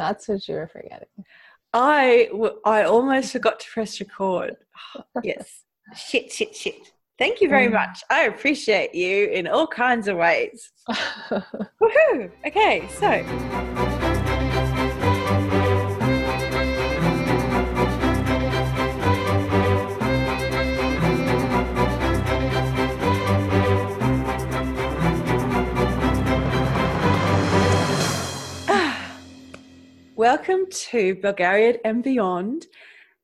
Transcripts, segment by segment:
That's what you were forgetting. I I almost forgot to press record. yes. Shit, shit, shit. Thank you very mm. much. I appreciate you in all kinds of ways. Woohoo! Okay, so. Welcome to Belgariad and Beyond,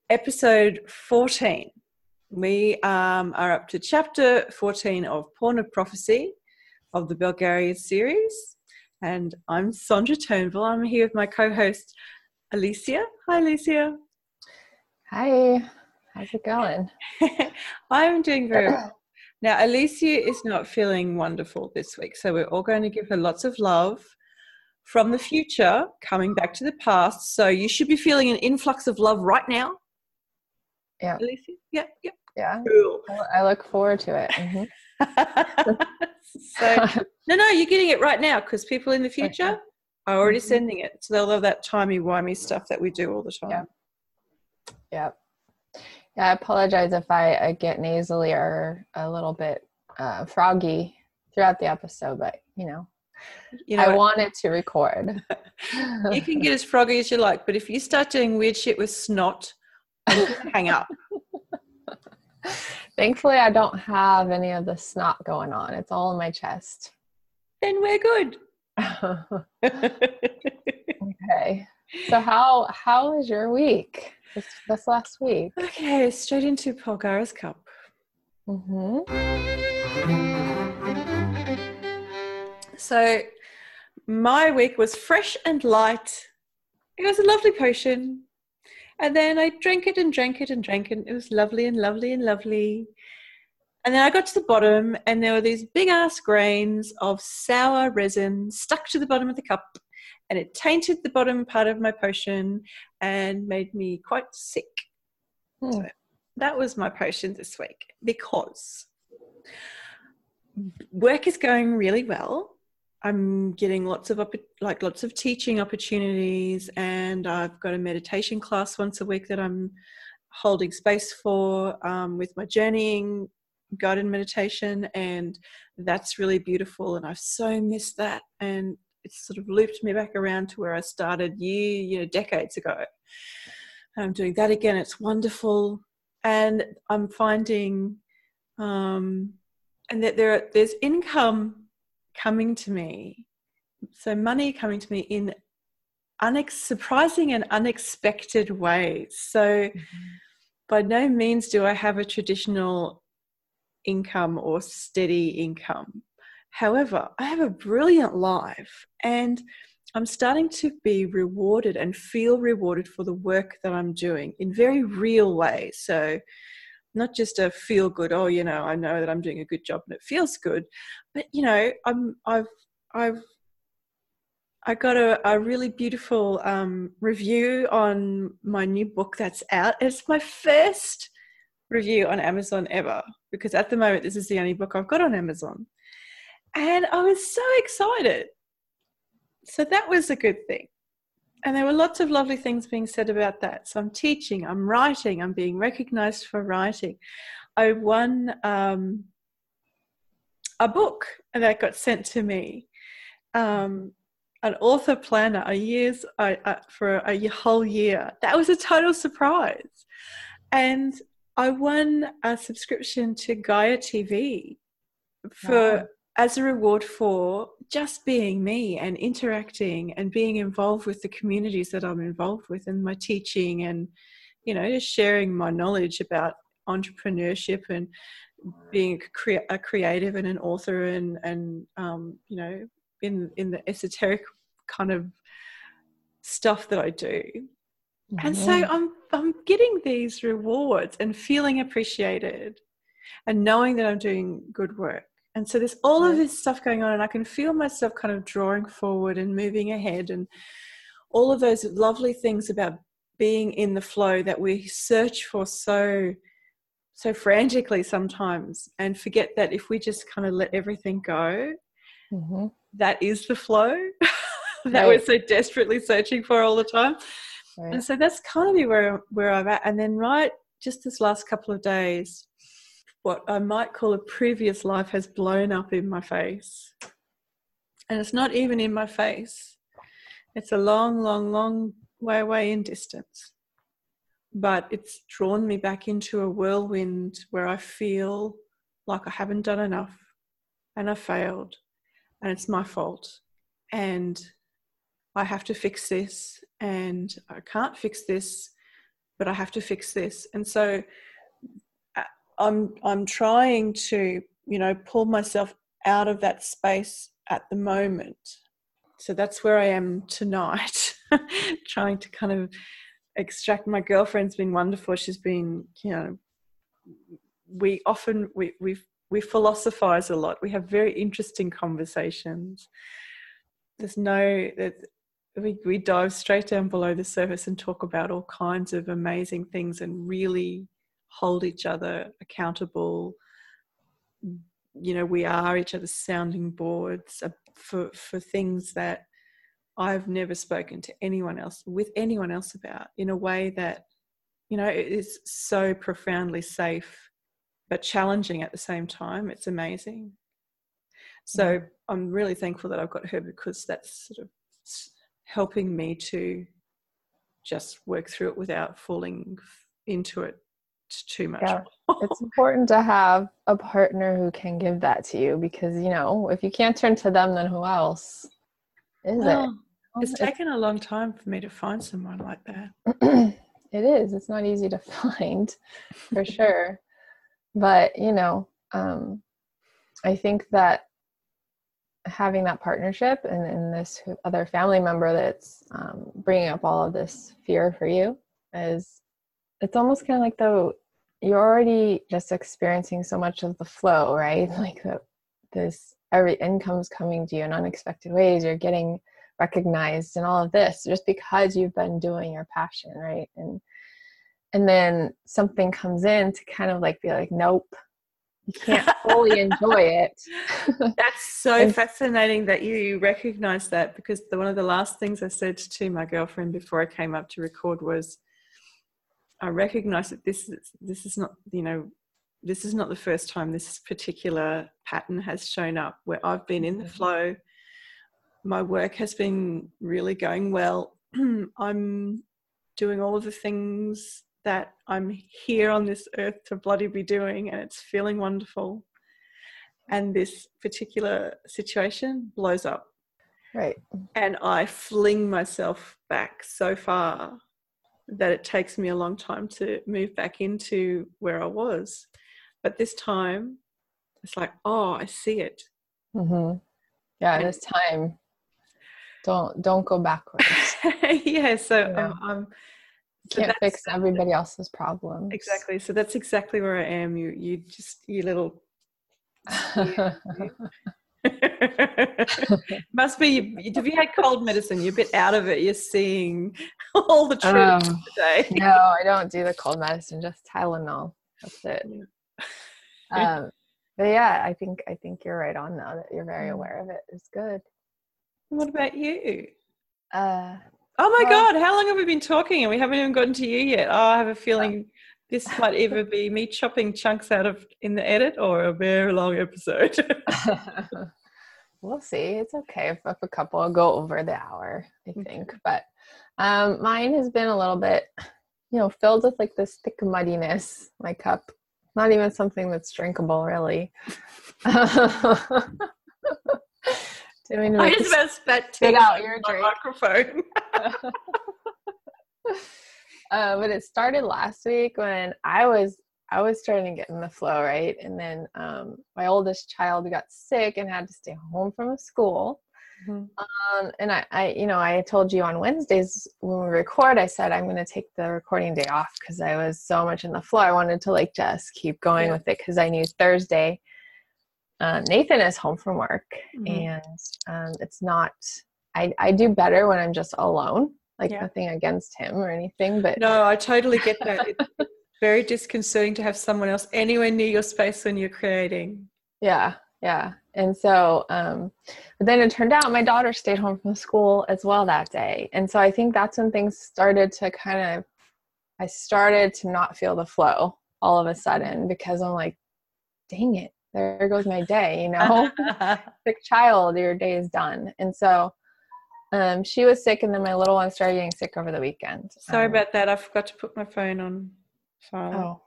episode 14. We um, are up to chapter 14 of Pawn of Prophecy of the Belgariad series. And I'm Sandra Turnbull. I'm here with my co host, Alicia. Hi, Alicia. Hi. How's it going? I'm doing very well. Now, Alicia is not feeling wonderful this week, so we're all going to give her lots of love from the future coming back to the past. So you should be feeling an influx of love right now. Yeah. Alicia? Yeah, yeah. Yeah. Cool. I look forward to it. Mm-hmm. so, no, no, you're getting it right now because people in the future okay. are already mm-hmm. sending it. So they'll love that timey-wimey stuff that we do all the time. Yeah. Yeah. Yeah, I apologize if I, I get nasally or a little bit uh, froggy throughout the episode, but you know, you know, I wanted to record. you can get as froggy as you like, but if you start doing weird shit with snot, hang up. Thankfully, I don't have any of the snot going on. It's all in my chest. Then we're good. okay. So how how was your week? This, this last week. Okay, straight into Polgara's Cup. Mm-hmm. So my week was fresh and light. It was a lovely potion. And then I drank it and drank it and drank it. It was lovely and lovely and lovely. And then I got to the bottom, and there were these big ass grains of sour resin stuck to the bottom of the cup. And it tainted the bottom part of my potion and made me quite sick. Hmm. So that was my potion this week because work is going really well. I'm getting lots of like lots of teaching opportunities, and I've got a meditation class once a week that I'm holding space for um, with my journeying guided meditation, and that's really beautiful. And I've so missed that, and it's sort of looped me back around to where I started year, you know, decades ago. I'm doing that again. It's wonderful, and I'm finding, um, and that there there's income coming to me. So, money coming to me in unex- surprising and unexpected ways. So, mm-hmm. by no means do I have a traditional income or steady income. However, I have a brilliant life and I'm starting to be rewarded and feel rewarded for the work that I'm doing in very real ways. So, not just a feel good oh you know i know that i'm doing a good job and it feels good but you know i'm i've i've I got a, a really beautiful um, review on my new book that's out. It's my first review on Amazon ever because at the moment this is the only book I've got on Amazon. And I was so excited. So that was a good thing and there were lots of lovely things being said about that. So I'm teaching, I'm writing, I'm being recognized for writing. I won um, a book that got sent to me, um, an author planner, a year's uh, uh, for a whole year. That was a total surprise, and I won a subscription to Gaia TV for wow. As a reward for just being me and interacting and being involved with the communities that I'm involved with and my teaching and you know just sharing my knowledge about entrepreneurship and being a, crea- a creative and an author and and um, you know in in the esoteric kind of stuff that I do. Mm-hmm. And so. I'm I'm getting these rewards and feeling appreciated and knowing that I'm doing good work. And so there's all of this stuff going on, and I can feel myself kind of drawing forward and moving ahead, and all of those lovely things about being in the flow that we search for so so frantically sometimes and forget that if we just kind of let everything go mm-hmm. that is the flow that right. we're so desperately searching for all the time. Right. And so that's kind of where where I'm at. And then right just this last couple of days, what I might call a previous life has blown up in my face. And it's not even in my face. It's a long, long, long way away in distance. But it's drawn me back into a whirlwind where I feel like I haven't done enough and I failed and it's my fault. And I have to fix this and I can't fix this, but I have to fix this. And so I'm I'm trying to, you know, pull myself out of that space at the moment. So that's where I am tonight, trying to kind of extract my girlfriend's been wonderful. She's been, you know, we often we we we philosophize a lot. We have very interesting conversations. There's no that we, we dive straight down below the surface and talk about all kinds of amazing things and really hold each other accountable. You know, we are each other's sounding boards uh, for, for things that I've never spoken to anyone else, with anyone else about, in a way that, you know, it is so profoundly safe but challenging at the same time. It's amazing. So mm-hmm. I'm really thankful that I've got her because that's sort of helping me to just work through it without falling into it too much. Yeah. it's important to have a partner who can give that to you because you know if you can't turn to them then who else is well, it it's, it's taken a long time for me to find someone like that it is it's not easy to find for sure but you know um, i think that having that partnership and, and this other family member that's um, bringing up all of this fear for you is it's almost kind of like though you're already just experiencing so much of the flow right? Like the, this every income's coming to you in unexpected ways you're getting recognized and all of this just because you've been doing your passion right? And and then something comes in to kind of like be like nope you can't fully enjoy it. That's so and, fascinating that you recognize that because the, one of the last things i said to my girlfriend before i came up to record was i recognize that this is this is not you know this is not the first time this particular pattern has shown up where i've been in the flow my work has been really going well i'm doing all of the things that I'm here on this earth to bloody be doing and it's feeling wonderful. And this particular situation blows up. Right. And I fling myself back so far that it takes me a long time to move back into where I was. But this time, it's like, oh, I see it. Mm-hmm. Yeah, and this time, don't don't go backwards. yeah, so yeah. I'm, I'm so can't fix everybody else's problems. Exactly. So that's exactly where I am. You you just you little Must be have you had cold medicine? You're a bit out of it. You're seeing all the truth um, today. no, I don't do the cold medicine, just Tylenol. That's it. Yeah. um, but yeah, I think I think you're right on now that you're very mm. aware of it. It's good. What about you? Uh Oh my God, how long have we been talking and we haven't even gotten to you yet? Oh, I have a feeling this might either be me chopping chunks out of in the edit or a very long episode. We'll see. It's okay if, if a couple go over the hour, I think. But um, mine has been a little bit, you know, filled with like this thick muddiness, my cup. Not even something that's drinkable, really. Doing I just about spat spit out your drink. microphone. uh, but it started last week when I was I was starting to get in the flow, right? And then um, my oldest child got sick and had to stay home from school. Mm-hmm. Um, and I, I, you know, I told you on Wednesdays when we record, I said I'm going to take the recording day off because I was so much in the flow. I wanted to like just keep going yeah. with it because I knew Thursday uh, Nathan is home from work, mm-hmm. and um, it's not. I I do better when I'm just alone. Like yeah. nothing against him or anything, but no, I totally get that. Very disconcerting to have someone else anywhere near your space when you're creating. Yeah, yeah, And so, um, but then it turned out my daughter stayed home from school as well that day. And so I think that's when things started to kind of, I started to not feel the flow all of a sudden because I'm like, dang it, there goes my day, you know? Sick child, your day is done. And so um, she was sick, and then my little one started getting sick over the weekend. Sorry um, about that. I forgot to put my phone on Oh,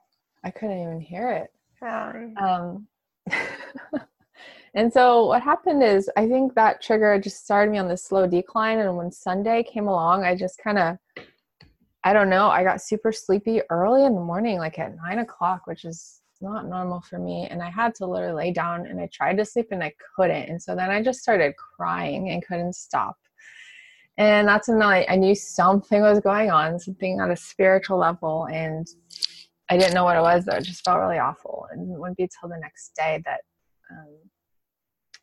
I couldn't even hear it. Sorry. Um, and so what happened is I think that trigger just started me on this slow decline. And when Sunday came along, I just kind of, I don't know, I got super sleepy early in the morning, like at nine o'clock, which is not normal for me. And I had to literally lay down and I tried to sleep and I couldn't. And so then I just started crying and couldn't stop. And that's when I, I knew something was going on, something at a spiritual level. And I didn't know what it was, though. It just felt really awful. And it wouldn't be till the next day that um,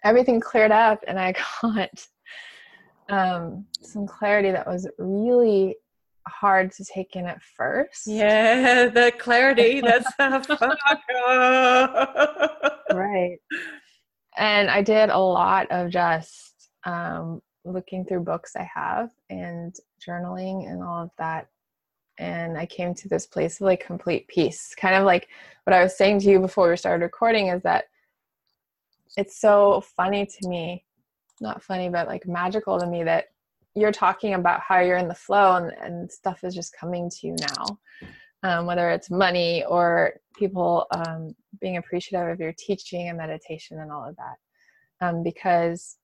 everything cleared up and I got um, some clarity that was really hard to take in at first. Yeah, the clarity. That's the right. And I did a lot of just um, looking through books I have and journaling and all of that. And I came to this place of like complete peace. Kind of like what I was saying to you before we started recording is that it's so funny to me, not funny, but like magical to me that you're talking about how you're in the flow and, and stuff is just coming to you now. Um, whether it's money or people um, being appreciative of your teaching and meditation and all of that. Um, because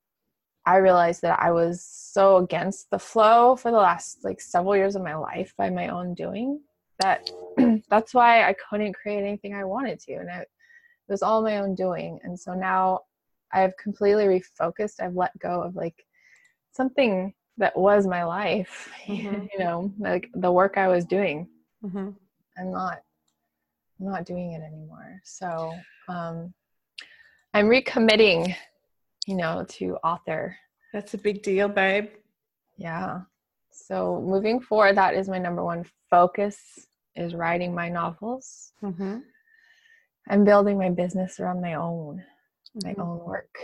I realized that I was so against the flow for the last like several years of my life by my own doing that that's why I couldn't create anything I wanted to. And it, it was all my own doing. And so now I've completely refocused. I've let go of like something that was my life, mm-hmm. you know, like the work I was doing. Mm-hmm. I'm not, I'm not doing it anymore. So, um, I'm recommitting you know, to author. That's a big deal, babe. Yeah. So moving forward, that is my number one focus is writing my novels. Mm-hmm. I'm building my business around my own, my mm-hmm. own work.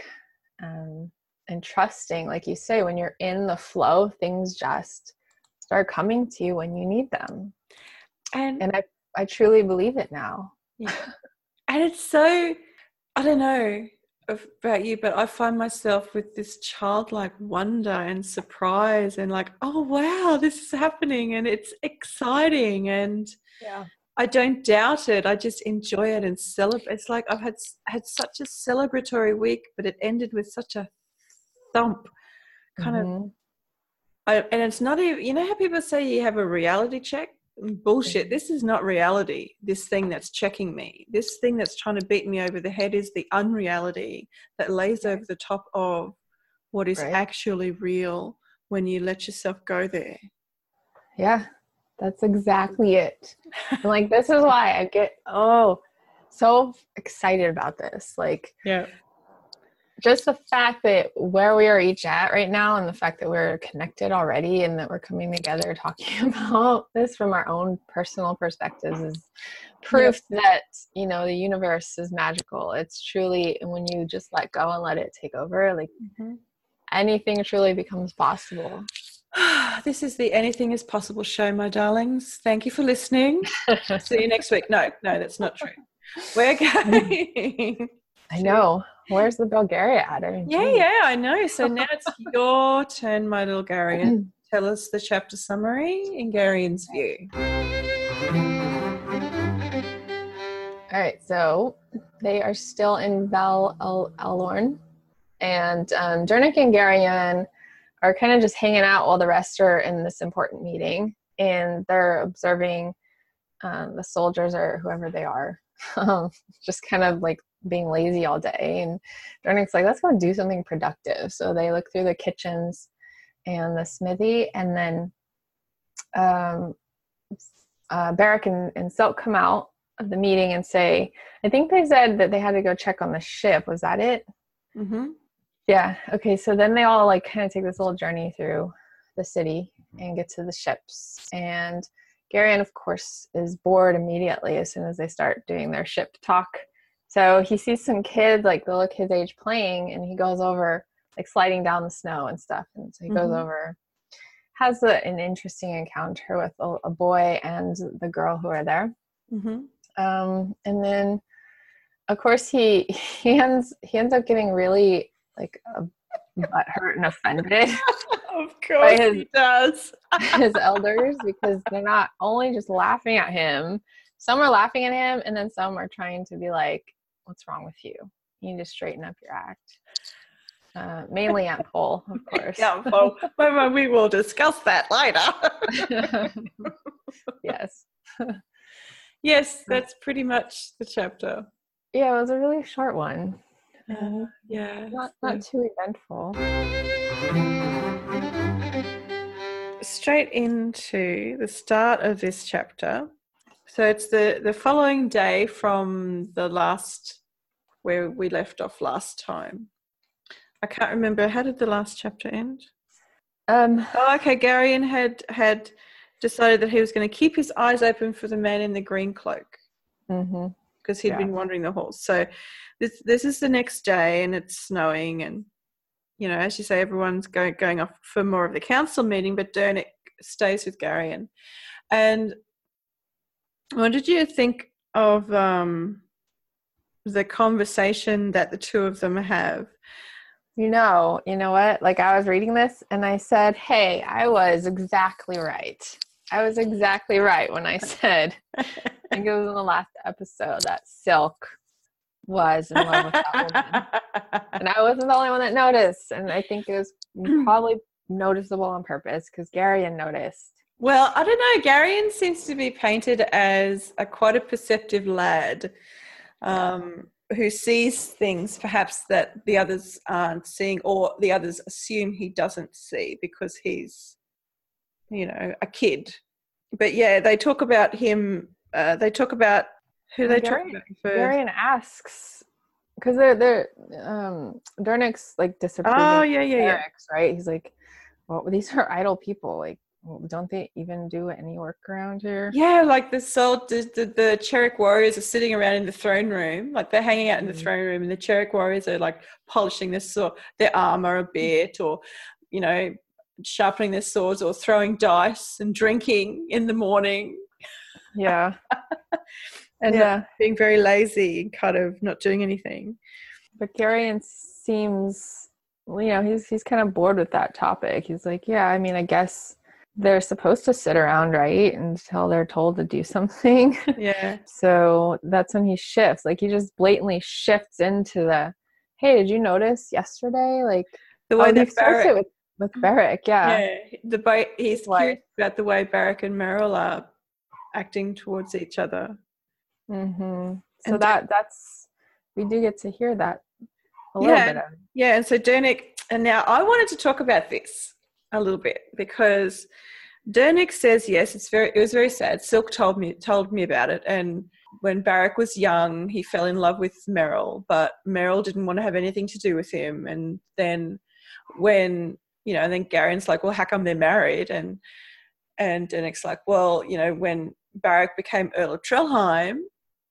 Um, and trusting, like you say, when you're in the flow, things just start coming to you when you need them. And, and I, I truly believe it now. Yeah. and it's so, I don't know, about you, but I find myself with this childlike wonder and surprise and like, oh wow, this is happening and it's exciting and yeah. I don't doubt it. I just enjoy it and celebrate. It's like I've had had such a celebratory week, but it ended with such a thump kind mm-hmm. of. I, and it's not even. You know how people say you have a reality check bullshit. This is not reality. This thing that's checking me, this thing that's trying to beat me over the head is the unreality that lays over the top of what is right. actually real when you let yourself go there. Yeah, that's exactly it. like, this is why I get, oh, so excited about this. Like, yeah just the fact that where we are each at right now and the fact that we're connected already and that we're coming together talking about this from our own personal perspectives is proof yep. that you know the universe is magical. It's truly and when you just let go and let it take over like mm-hmm. anything truly becomes possible. This is the anything is possible show my darlings. Thank you for listening. See you next week. No no that's not true. We're going. I know Where's the Belgariad at? I mean, yeah, yeah, I know. So now it's your turn, my little Garion. Tell us the chapter summary in Garion's view. All right, so they are still in Val Alorn, and um, Durnik and Garion are kind of just hanging out while the rest are in this important meeting, and they're observing um, the soldiers or whoever they are, um, just kind of like being lazy all day. And Durnik's like, let's go do something productive. So they look through the kitchens and the smithy, and then um, uh, Barak and, and Silk come out of the meeting and say, I think they said that they had to go check on the ship. Was that it? Mm-hmm. Yeah. Okay. So then they all like kind of take this little journey through the city and get to the ships. And Garion, of course, is bored immediately as soon as they start doing their ship talk So he sees some kids, like the little kids age playing, and he goes over, like sliding down the snow and stuff. And so he goes mm-hmm. over, has a, an interesting encounter with a, a, boy and the girl who are there. Mm-hmm. Um, and then, of course, he he ends he ends up getting really like a butt hurt and offended. of course, his, he does. his elders because they're not only just laughing at him. Some are laughing at him, and then some are trying to be like, what's wrong with you? You need to straighten up your act. Uh, mainly Aunt Pol, of course. yeah. Well, we will discuss that later. yes. yes, that's pretty much the chapter. Yeah, it was a really short one. Uh, yeah. Not, not too eventful. Straight into the start of this chapter. So it's the, the following day from the last where we left off last time. I can't remember. How did the last chapter end? Um, oh, okay. Garion had had decided that he was going to keep his eyes open for the man in the green cloak because mm-hmm. he'd yeah. been wandering the halls. So this this is the next day, and it's snowing, and you know, as you say, everyone's going going off for more of the council meeting, but Durnik stays with Garion. And what did you think of um, the conversation that the two of them have? You know, you know what? Like I was reading this and I said, "Hey, I was exactly right. I was exactly right when I said I think it was in the last episode that Silk was in love with that woman. and I wasn't the only one that noticed. And I think it was probably noticeable on purpose because Gary Garion noticed. Well, I don't know. Garion seems to be painted as a quite a perceptive lad um, who sees things perhaps that the others aren't seeing, or the others assume he doesn't see because he's, you know, a kid. But yeah, they talk about him. Uh, they talk about who they Gary, talk about first. Garion asks because they're they're um Durnik's like disapproving. Oh yeah, yeah, yeah. Right? He's like, well, these are idle people. Like don't they even do any work around here? Yeah, like the soul, the, the, the warriors are sitting around in the throne room, like they're hanging out in the mm. throne room, and the Cherek warriors are like polishing their sword, their armor a bit, or you know, sharpening their swords, or throwing dice and drinking in the morning. Yeah, and yeah, being very lazy and kind of not doing anything. But Garion seems, you know, he's he's kind of bored with that topic. He's like, yeah, I mean, I guess they're supposed to sit around, right? Until they're told to do something. Yeah. so that's when he shifts. Like he just blatantly shifts into the, hey, did you notice yesterday? Like the way oh, that with, with Barak, yeah. Yeah. The way he's curious about the way Barak and Merel are acting towards each other. Mm-hmm. So and that that's we do get to hear that a little yeah, bit of. Yeah, and so Durnik, and now I wanted to talk about this a little bit because Durnik says yes. It's very. It was very sad. Silk told me told me about it, and when Barak was young, he fell in love with Merel, but Merel didn't want to have anything to do with him. And then when you know, and then Garion's like, well, how come they're married? And and Durnik's like, well, you know, when Barak became Earl of Trellheim,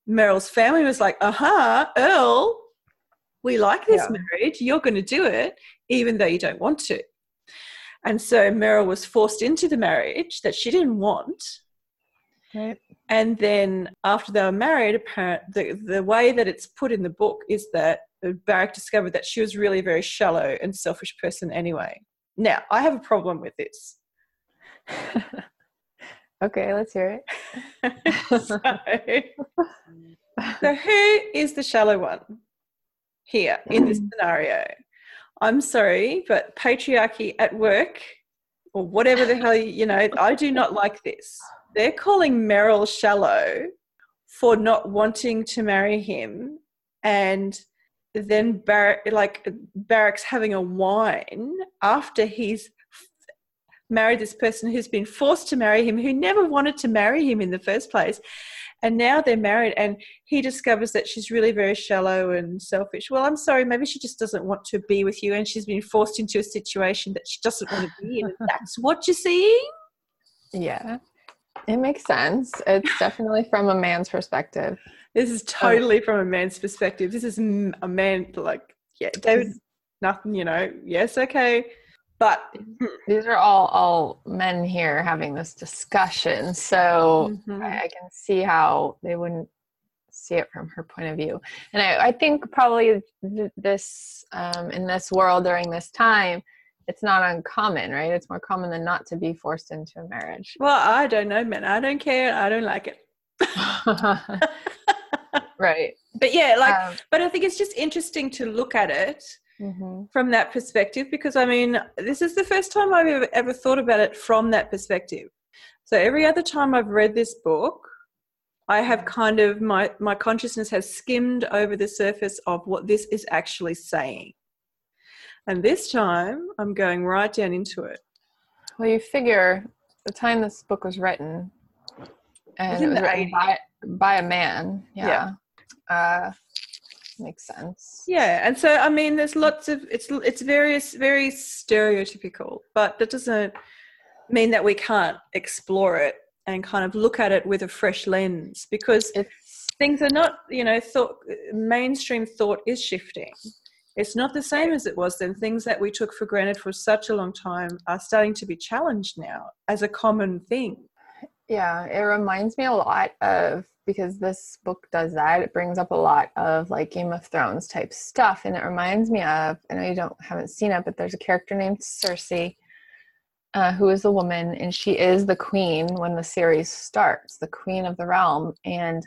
Merel's family was like, aha, uh-huh, Earl, we like this yeah. marriage. You're going to do it, even though you don't want to. And so Merel was forced into the marriage that she didn't want. Right. And then after they were married, apparent the, the way that it's put in the book is that Barak discovered that she was really a very shallow and selfish person anyway. Now, I have a problem with this. okay, let's hear it. so, so, who is the shallow one here in this scenario? I'm sorry, but patriarchy at work or whatever the hell, you know, I do not like this. They're calling Merel shallow for not wanting to marry him. And then Bar- like Barak's having a wine after he's married this person who's been forced to marry him, who never wanted to marry him in the first place and now they're married and he discovers that she's really very shallow and selfish well i'm sorry maybe she just doesn't want to be with you and she's been forced into a situation that she doesn't want to be in that's what you're seeing yeah it makes sense it's definitely from a man's perspective This is oh. totally from a man's perspective. This is a man like yeah, David. Nothing, you know. Yes, okay, but these are all all men here having this discussion, so mm-hmm. I, I, can see how they wouldn't see it from her point of view. And I, I think probably th- this um, in this world during this time, it's not uncommon, right? It's more common than not to be forced into a marriage. Well, I don't know, man. I don't care. I don't like it. right. But yeah, like, um, but I think it's just interesting to look at it mm-hmm. from that perspective because I mean, this is the first time I've ever, ever thought about it from that perspective. So every other time I've read this book, I have kind of my my consciousness has skimmed over the surface of what this is actually saying. And this time I'm going right down into it. Well, you figure the time this book was written, and it was written by, by a man. Yeah. yeah. Uh, makes sense. Yeah, and so I mean, there's lots of it's it's various very stereotypical, but that doesn't mean that we can't explore it and kind of look at it with a fresh lens because it's, things are not, you know, thought mainstream thought is shifting. It's not the same as it was then. Things that we took for granted for such a long time are starting to be challenged now as a common thing. Yeah, it reminds me a lot of because this book does that. It brings up a lot of like Game of Thrones type stuff, and it reminds me of. I know you don't haven't seen it, but there's a character named Cersei uh, who is a woman, and she is the queen when the series starts, the queen of the realm. And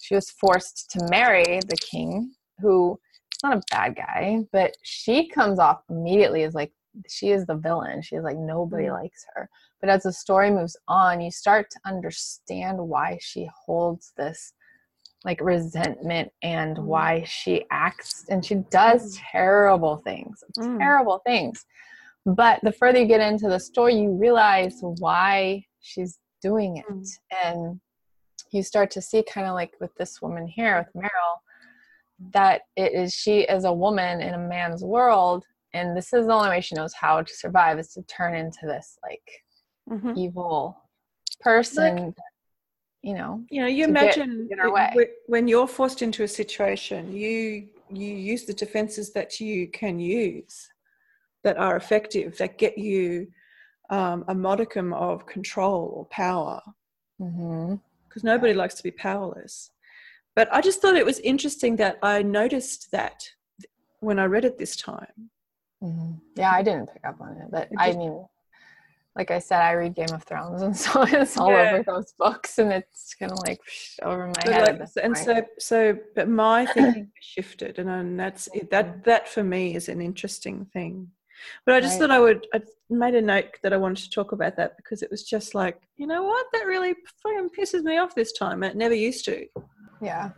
she was forced to marry the king, who is not a bad guy, but she comes off immediately as like she is the villain. She's like nobody mm. likes her. But as the story moves on, you start to understand why she holds this like resentment and mm. why she acts and she does mm. terrible things, mm. terrible things. But the further you get into the story, you realize why she's doing it. Mm. And you start to see, kind of like with this woman here, with Merel, that it is she is a woman in a man's world. And this is the only way she knows how to survive is to turn into this like mm-hmm. evil person. Like, you know, you know, you imagine get, get when you're forced into a situation, you you use the defenses that you can use that are effective that get you um, a modicum of control or power because mm-hmm. nobody likes to be powerless but i just thought it was interesting that i noticed that when i read it this time mm-hmm. yeah i didn't pick up on it but it just, i mean like I said, I read Game of Thrones, and so it's all yeah. over those books, and it's kind of like over my but head. Like, and so, so, but my thinking shifted, and, and that's that. That for me is an interesting thing. But I just right. thought I would, I made a note that I wanted to talk about that because it was just like, you know what, that really fucking pisses me off this time. It never used to. Yeah.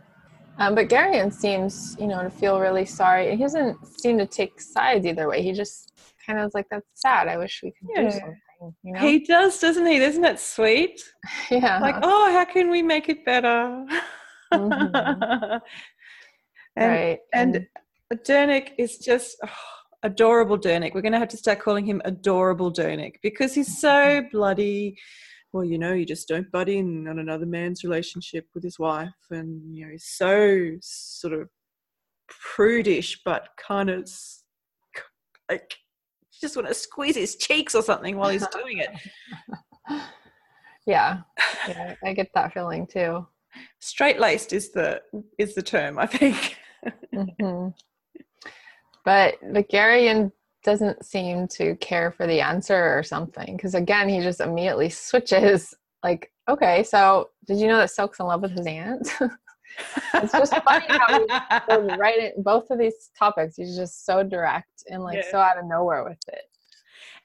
Um, but Garion seems, you know, to feel really sorry. He doesn't seem to take sides either way. He just kind of is like, that's sad. I wish we could yeah. do something. You know? He does, doesn't he? Isn't that sweet? Yeah. Like, oh, how can we make it better? Mm-hmm. and, right. And, and Durnik is just, oh, adorable Durnik. We're going to have to start calling him adorable Durnik because he's so bloody. Well, you know, you just don't butt in on another man's relationship with his wife, and you know, he's so sort of prudish, but kind of like just want to squeeze his cheeks or something while he's doing it. yeah, yeah, I get that feeling too. Straight laced is the is the term, I think. mm-hmm. But Garion doesn't seem to care for the answer or something. Because again, he just immediately switches. Like, okay, so did you know that Silk's in love with his aunt? it's just funny how right in both of these topics. He's just so direct and like yeah. so out of nowhere with it.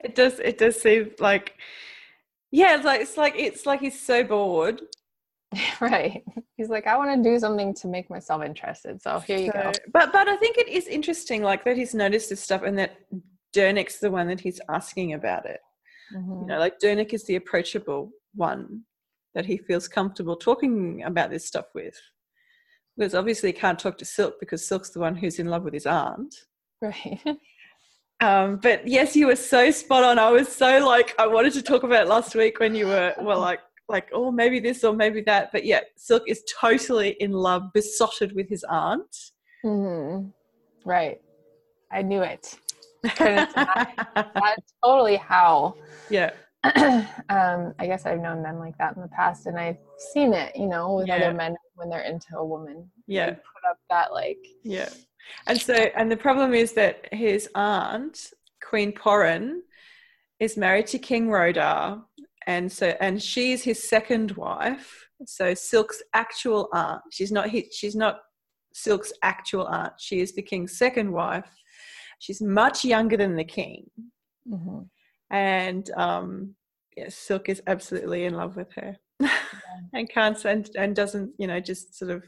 It does. It does seem like, yeah. It's like it's like it's like he's so bored right. He's like i want to do something to make myself interested. So here you so, go but but i think it is interesting like that he's noticed this stuff and that Durnik's the one that he's asking about it. Mm-hmm. you know like Durnik is the approachable one that he feels comfortable talking about this stuff with. Because obviously he can't talk to silk because silk's the one who's in love with his aunt. Right. Um, but yes you were so spot on. I was so like i wanted to talk about it last week when you were were like like, oh, maybe this or maybe that. But yeah, Silk is totally in love, besotted with his aunt. Mm-hmm. Right. I knew it. That's totally how. Yeah. um, I guess I've known men like that in the past, and I've seen it, you know, with yeah. other men when they're into a woman. Yeah. put up that like. Yeah. And so, and the problem is that his aunt, Queen Porenn, is married to King Rhodar, and so, and she's his second wife. So Silk's actual aunt. She's not. She's not Silk's actual aunt. She is the king's second wife. She's much younger than the king. Mm-hmm. And um, yes, Silk is absolutely in love with her. Yeah. and can't and, and doesn't, you know, just sort of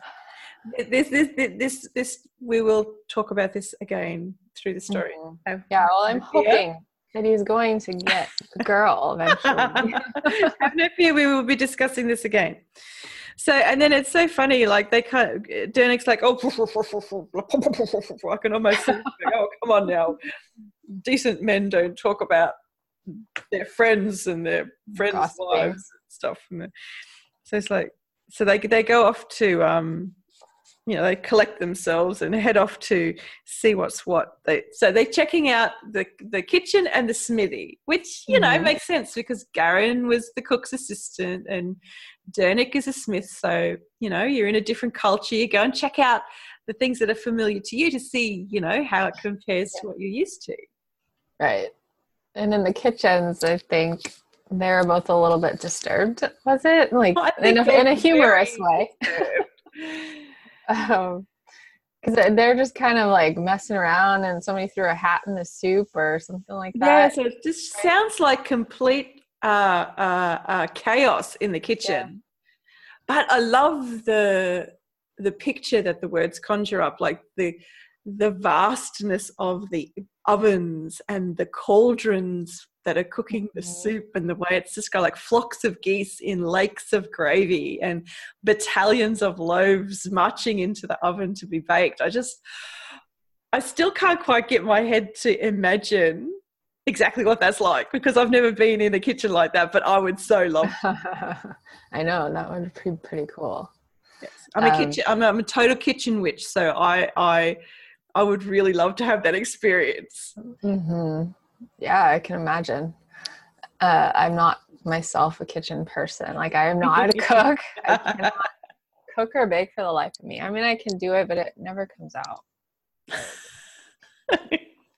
this, this this this this we will talk about this again through the story. Mm-hmm. Yeah, well I'm hoping that he's going to get a girl eventually. I Have no fear, we will be discussing this again. So, and then it's so funny, like they kind of, Durnik's like, oh, I can almost see, oh, come on now. Decent men don't talk about their friends and their friends' Gossiping. wives and stuff. So it's like, so they they go off to um, you know, they collect themselves and head off to see what's what. They so they're checking out the the kitchen and the smithy, which you know mm-hmm. makes sense because Garion was the cook's assistant and Durnik is a smith. So you know, you're in a different culture. You go and check out the things that are familiar to you to see, you know, how it compares to what you're used to. Right. And in the kitchens, I think they were both a little bit disturbed. Was it like in a, in a humorous way? um, because they're just kind of like messing around and somebody threw a hat in the soup or something like that. Yeah, so it just sounds like complete uh, uh, uh, chaos in the kitchen. Yeah. But I love the the picture that the words conjure up, like the the vastness of the ovens and the cauldrons that are cooking the soup and the way it's just got like flocks of geese in lakes of gravy and battalions of loaves marching into the oven to be baked. I just, I still can't quite get my head to imagine exactly what that's like because I've never been in a kitchen like that, but I would so love I know that would be pretty cool. Yes. I'm um, a kitchen I'm a, I'm a total kitchen witch, so I I I would really love to have that experience. Mm-hmm. Yeah, I can imagine. Uh, I'm not myself a kitchen person. Like I am not a cook. I cannot cook or bake for the life of me. I mean, I can do it, but it never comes out.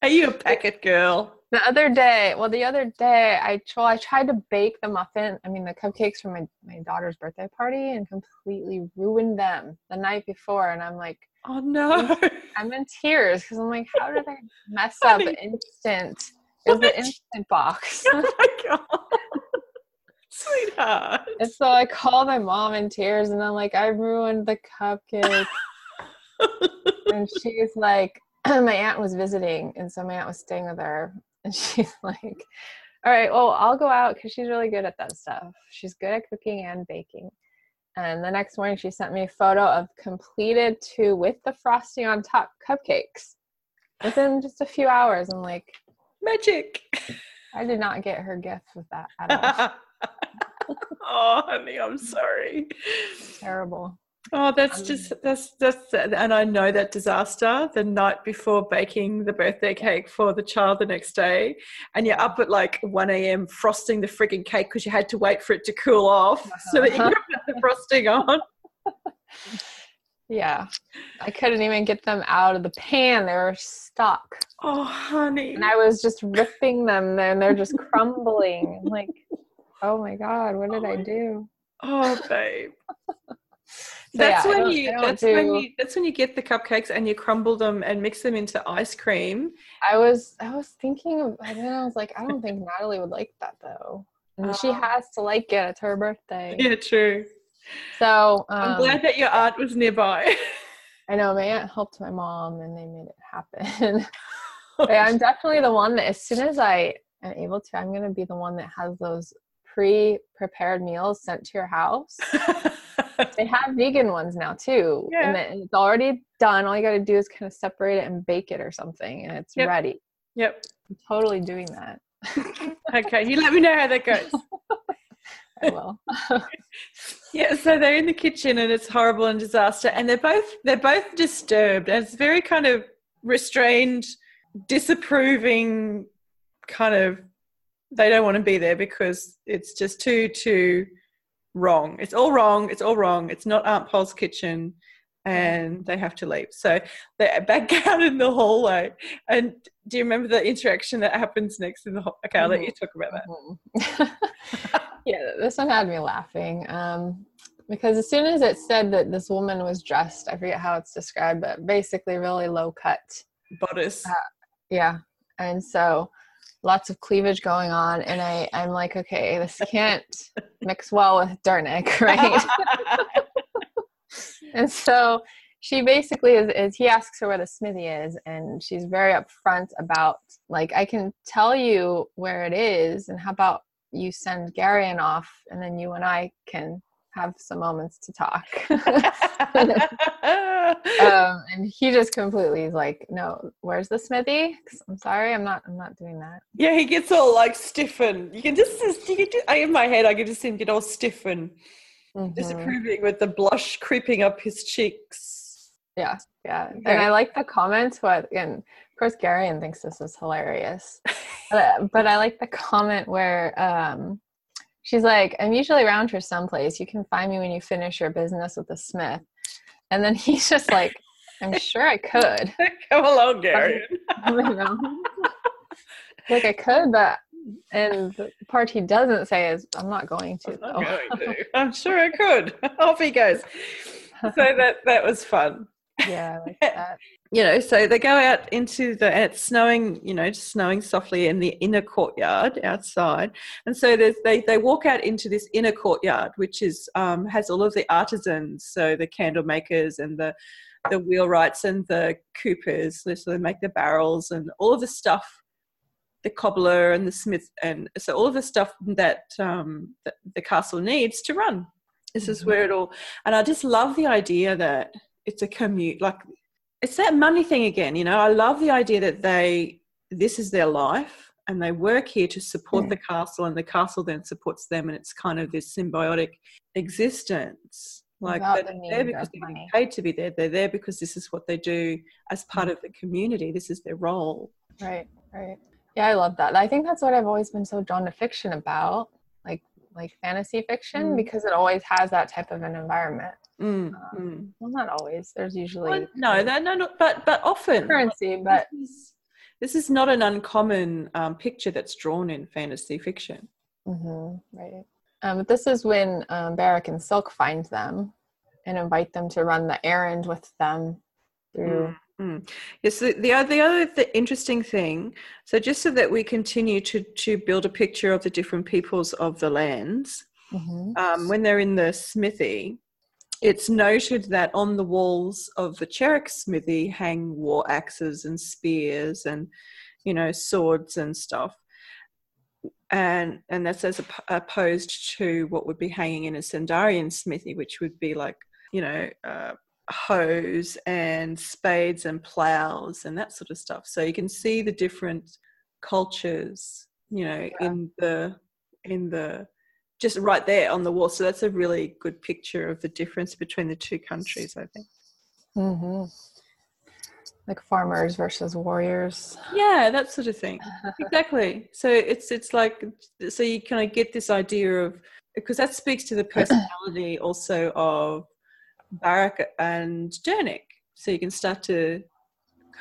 Are you a packet girl? The other day, well, the other day, I well, I tried to bake the muffin. I mean, the cupcakes for my my daughter's birthday party, and completely ruined them the night before. And I'm like, oh no, I'm in tears because I'm like, how did I mess up instant? It's the instant box. oh my god. Sweetheart. And so I call my mom in tears and I'm like, I ruined the cupcake. and she's like, my aunt was visiting, and so my aunt was staying with her. And she's like, All right, well, I'll go out because she's really good at that stuff. She's good at cooking and baking. And the next morning, she sent me a photo of completed two with the frosting on top cupcakes within just a few hours. I'm like, magic. I did not get her gift with that at all. oh, honey, I'm sorry. Terrible. Oh, that's um, just that's that's and I know that disaster the night before baking the birthday cake for the child the next day, and you're up at like one a.m. frosting the frigging cake because you had to wait for it to cool off uh-huh. so that you could put the frosting on. Yeah, I couldn't even get them out of the pan; they were stuck. Oh, honey! And I was just ripping them, and they're just crumbling. like, oh my god, what did oh, I do? Oh, babe. that's yeah, when you that's do... when you that's when you get the cupcakes and you crumble them and mix them into ice cream. I was I was thinking of I then I was like, I don't think Natalie would like that though. And she oh. has to like it. It's her birthday. Yeah, true. So um, I'm glad that your aunt was nearby. I know my aunt helped my mom and they made it happen. I'm definitely the one that as soon as I am able to, I'm gonna be the one that has those pre-prepared meals sent to your house. they have vegan ones now too, yeah. and it's already done. All you got to do is kind of separate it and bake it or something, and it's yep. ready. Yep, I'm totally doing that. okay, you let me know how that goes. I will. yeah, so they're in the kitchen and it's horrible and disaster, and they're both they're both disturbed, and it's very kind of restrained, disapproving, kind of. They don't want to be there because it's just too too wrong. It's all wrong. It's all wrong. It's not Aunt Pol's kitchen and they have to leave. So they're back out in the hallway. And do you remember the interaction that happens next in the hall? Okay, I'll let you mm-hmm. talk about that. Mm-hmm. yeah, this one had me laughing. Um, because as soon as it said that this woman was dressed, I forget how it's described, but basically really low cut bodice. Uh, yeah. And so lots of cleavage going on. And I, I'm like, okay, this can't mix well with Durnik, right? and so she basically is, is he asks her where the smithy is and she's very upfront about like i can tell you where it is and how about you send Garion off and then you and i can have some moments to talk um, and he just completely is like no where's the smithy i'm sorry i'm not i'm not doing that yeah he gets all like stiffened you can just you can just, in my head i can just see him get all stiffened mm-hmm. disapproving with the blush creeping up his cheeks. Yeah, yeah. Okay. And I like the comments. What and of course Garion thinks this is hilarious, but, but I like the comment where um, she's like, "I'm usually around for someplace. You can find me when you finish your business with the Smith." And then he's just like, "I'm sure I could." Come along, Garion. like I could, but and the part he doesn't say is, "I'm not going to." I'm, going to. I'm sure I could. Off he goes. So that that was fun. Yeah, like that. You know, so they go out into the and it's snowing. You know, just snowing softly in the inner courtyard outside, and so there's they they walk out into this inner courtyard, which is um, has all of the artisans, so the candle makers and the the wheelwrights and the coopers, so they make the barrels and all of the stuff the cobbler and the smith and so all of the stuff that, um, that the castle needs to run this mm-hmm. is where it all and i just love the idea that it's a commute like it's that money thing again you know? I love the idea that they this is their life and they work here to support the castle and the castle then supports them and it's kind of this symbiotic existence. Like they're there because they're getting paid to be there. They're there because this is what they do as part of the community. This is their role. Right right. Yeah, I love that. I think that's what I've always been so drawn to fiction about, like like fantasy fiction, mm. because it always has that type of an environment. Mm. Um, mm. Well, not always. There's usually well, no, no, no, no, but but often currency. But this is, this is not an uncommon um, picture that's drawn in fantasy fiction. Mm-hmm, right. Um, but this is when um, and Silk find them and invite them to run the errand with them through mm. Mm. Yes, the, the, the other the interesting thing, so just so that we continue to, to build a picture of the different peoples of the lands, mm-hmm. um, when they're in the smithy, it's noted that on the walls of the Cherek smithy hang war axes and spears and, you know, swords and stuff. And, and that's as opposed to what would be hanging in a Sendarian smithy, which would be like, you know, uh, hoes and spades and plows and that sort of stuff. So you can see the different cultures, you know, yeah. in the in the just right there on the wall. So that's a really good picture of the difference between the two countries, I think. Mm-hmm. Like farmers versus warriors. Yeah, that sort of thing. exactly. So it's it's like so you kind of get this idea of because that speaks to the personality also of Barak and Durnik. So you can start to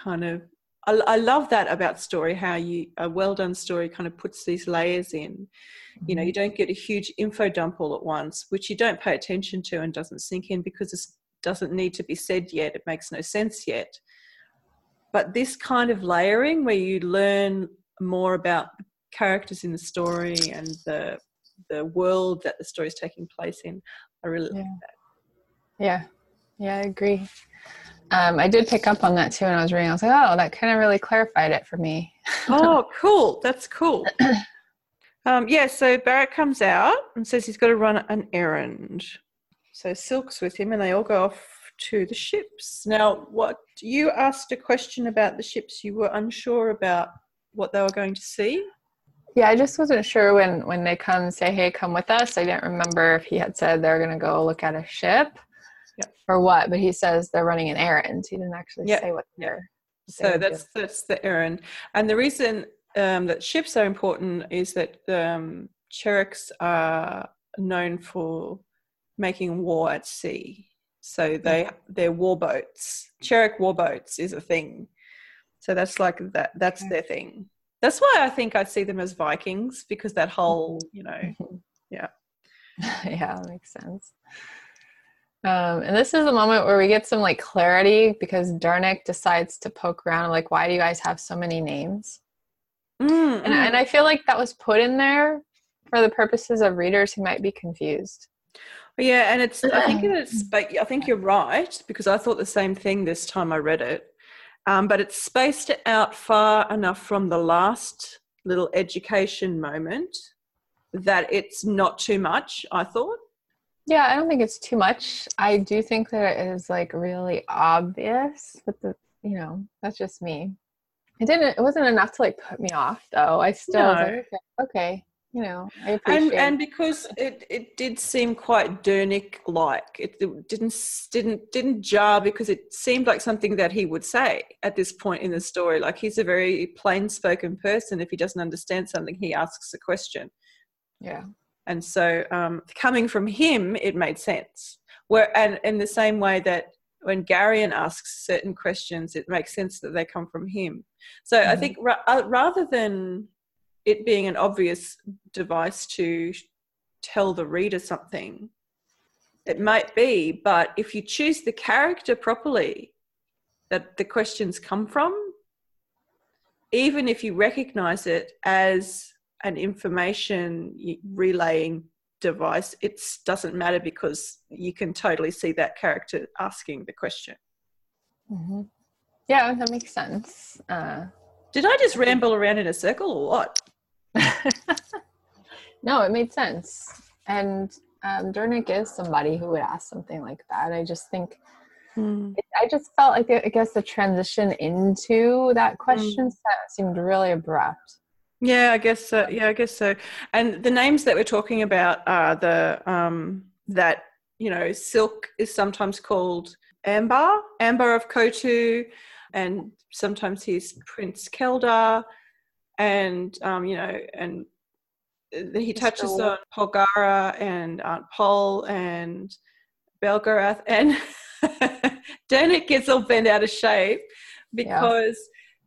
kind of I, I, love that about story how you a well done story kind of puts these layers in you know you mm-hmm. don't get a huge info dump all at once which you don't pay attention to and doesn't sink in because it doesn't need to be said yet it makes no sense yet but this kind of layering where you learn more about characters in the story and the the world that the story is taking place in i really yeah. like that yeah, yeah, I agree. Um, I did pick up on that too when I was reading. I was like, oh, that kind of really clarified it for me. oh, cool. That's cool. Um, yeah, so Barak comes out and says he's got to run an errand. So Silk's with him and they all go off to the ships. Now, what you asked a question about the ships, you were unsure about what they were going to see? Yeah, I just wasn't sure when when they come say, "Hey, come with us." I didn't remember if he had said they're going to go look at a ship Yep. or what, but he says they're running an errand. He didn't actually Yep. say what they're. So that's that's the errand, and the reason um, that ships are important is that um, Chereks are known for making war at sea. So they they're warboats. Cherek warboats is a thing. So that's like that. That's their thing. That's why I think I see them as Vikings because that whole you know Yeah. yeah, that makes sense. Um, and this is the moment where we get some like clarity because Durnik decides to poke around like, why do you guys have so many names? Mm, And, mm. and I feel like that was put in there for the purposes of readers who might be confused. Yeah, and it's I think it's but I think you're right because I thought the same thing this time I read it. Um, but it's spaced out far enough from the last little education moment that it's not too much, I thought. Yeah, I don't think it's too much. I do think that it is like really obvious, but the you know that's just me. It didn't. It wasn't enough to like put me off, though. I still No. like, okay, okay, you know, I appreciate. And and because it, it did seem quite Durnik like. It, it didn't didn't didn't jar because it seemed like something that he would say at this point in the story. Like he's a very plain spoken person. If he doesn't understand something, he asks a question. yeah, and so um, coming from him it made sense where and in the same way that when Garion asks certain questions it makes sense that they come from him so i Mhm. think ra- uh, rather than it being an obvious device to tell the reader something it might be but if you choose the character properly that the questions come from even if you recognize it as an information relaying device, it doesn't matter because you can totally see that character asking the question. hmm yeah, that makes sense. Uh, Did I just ramble around in a circle or what? no, it made sense. And um, Durnik is somebody who would ask something like that. I just think it, I just felt like I guess the transition into that question set seemed really abrupt. Yeah, I guess so. Yeah, I guess so. And the names that we're talking about are the um, that you know, Silk is sometimes called Ambar, Ambar of Kotu, and sometimes he's Prince Kheldar, and um, you know, and uh, he touches on Polgara and Aunt Pol and Belgarath, and Durnik gets all bent out of shape because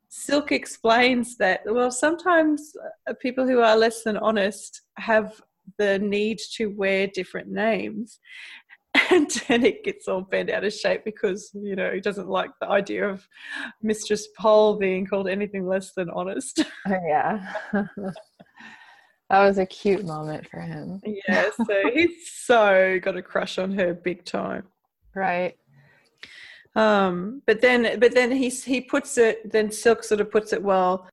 Silk explains that well, sometimes uh, people who are less than honest have the need to wear different names. And Durnik gets all bent out of shape because, you know, he doesn't like the idea of Mistress Pol being called anything less than honest. Oh, yeah. that was a cute moment for him. yeah, so he's so got a crush on her big time. Right. Um, but then, but then he's he puts it. Then Silk sort of puts it well,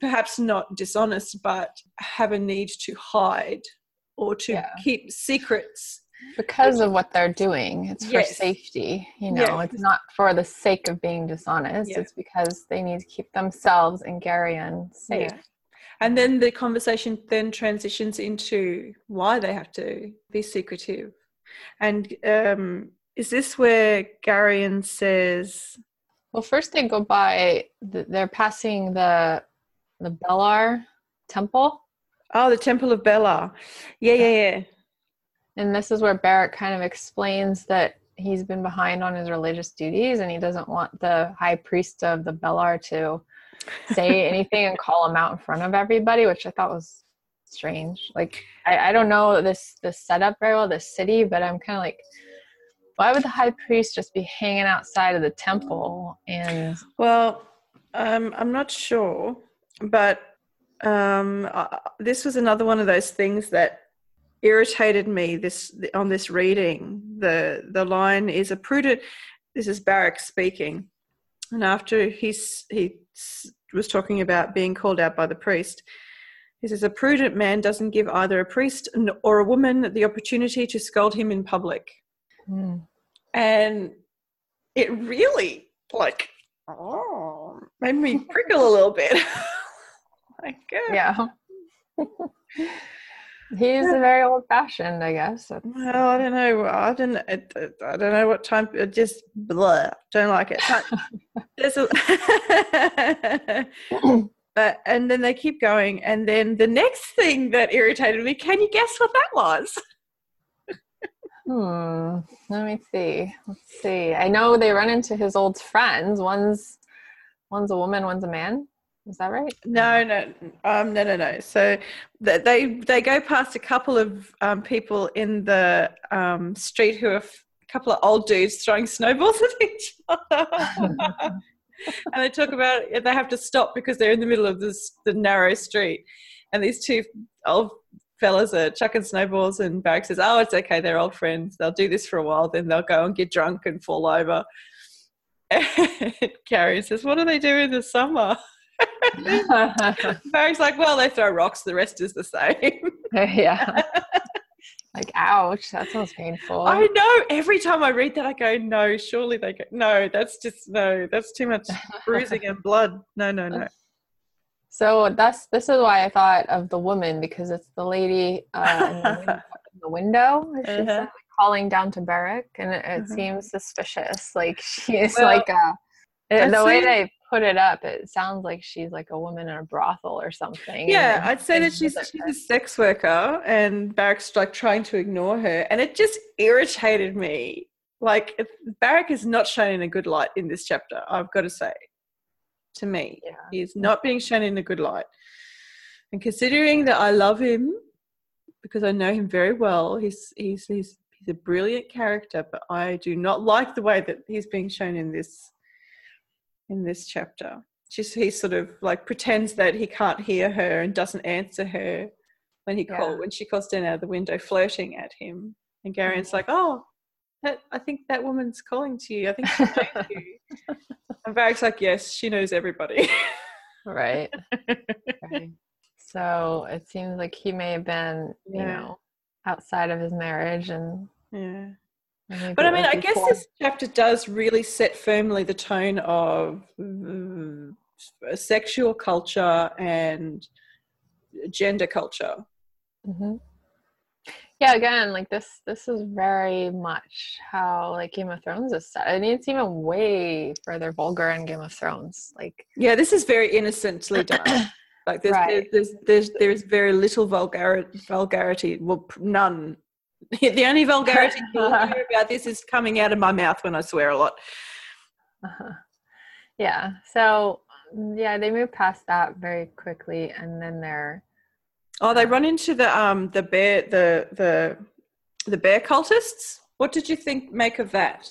perhaps not dishonest, but have a need to hide or to Yeah. keep secrets. Because of what they're doing. It's for Yes. safety. You know, Yeah. it's not for the sake of being dishonest. Yeah. It's because they need to keep themselves and Garion safe. Yeah. And then the conversation then transitions into why they have to be secretive. And um, is this where Garion says, Well, first they go by. They're passing the the Belar temple, "Oh, the Temple of Bella"? Yeah, yeah, yeah. and this is where Barak kind of explains that he's been behind on his religious duties, and he doesn't want the high priest of the Belar to say anything and call him out in front of everybody, which I thought was strange. Like I, I don't know this this setup very well, this city, but I'm kind of like, why would the high priest just be hanging outside of the temple and Well, um, I'm not sure, but um, uh, this was another one of those things that irritated me this on this reading. The the line is a prudent. This is Barak speaking, and after he's he was talking about being called out by the priest. He says, A prudent man doesn't give either a priest or a woman the opportunity to scold him in public. Hmm. And it really, like, oh, made me prickle a little bit. like, uh, yeah. He's very old-fashioned, I guess. Well, I don't know. I don't. I, I don't know what time. Just blah. Don't like it. There's a, but and then they keep going, and then the next thing that irritated me. Can you guess what that was? Hmm. Let me see. Let's see. I know they run into his old friends. One's one's a woman, one's a man. Is that right? No, no, um, no, no, no. So they they go past a couple of um, people in the um, street who are a couple of old dudes throwing snowballs at each other. and they talk about it. they have to stop because they're in the middle of this the narrow street, and these two old fellas are chucking snowballs, and Barak says, "Oh, it's okay. They're old friends. They'll do this for a while, then they'll go and get drunk and fall over." And Carrie says, "What do they do in the summer?" Barak's like, "Well, they throw rocks. The rest is the same." yeah. Like, ouch, that sounds painful. I know. Every time I read that, I go, no, surely they go, no, that's just, no, that's too much bruising and blood. No, no, no. So that's this is why I thought of the woman because it's the lady uh, in, the window, in, the window. She's uh-huh. calling down to Barak, and it, it uh-huh. seems suspicious. Like she is well, like a. It, the way they put it up, it sounds like she's like a woman in a brothel or something. Yeah, I'd say that she's she's a sex worker, and Barak's like trying to ignore her, and it just irritated me. Like Barrack is not shown in a good light in this chapter. I've got to say, to me, yeah. he's not being shown in a good light. And considering that I love him because I know him very well, he's he's he's he's a brilliant character, but I do not like the way that he's being shown in this in this chapter. She's, he sort of like pretends that he can't hear her and doesn't answer her when he yeah. call when she calls down out of the window flirting at him. And Garion's mm-hmm. like, "Oh, that, I think that woman's calling to you. I think she's to you." and Barak's like, "Yes, she knows everybody." right. right. So it seems like he may have been, yeah. you know, outside of his marriage and yeah but I mean, I guess this chapter does really set firmly the tone of uh, sexual culture and gender culture. Mm-hmm. Yeah, again, like this, this is very much how like Game of Thrones is set. I mean, it's even way further vulgar in Game of Thrones. Like, yeah, this is very innocently done. like, there's, right. there's, there's, there's, there's very little vulgarity, vulgarity, well, none the only vulgarity you'll hear about this is coming out of my mouth when I swear a lot. Uh-huh. Yeah. So yeah, they move past that very quickly, and then they're. Oh, they run into the um the bear the the the bear cultists. What did you think make of that?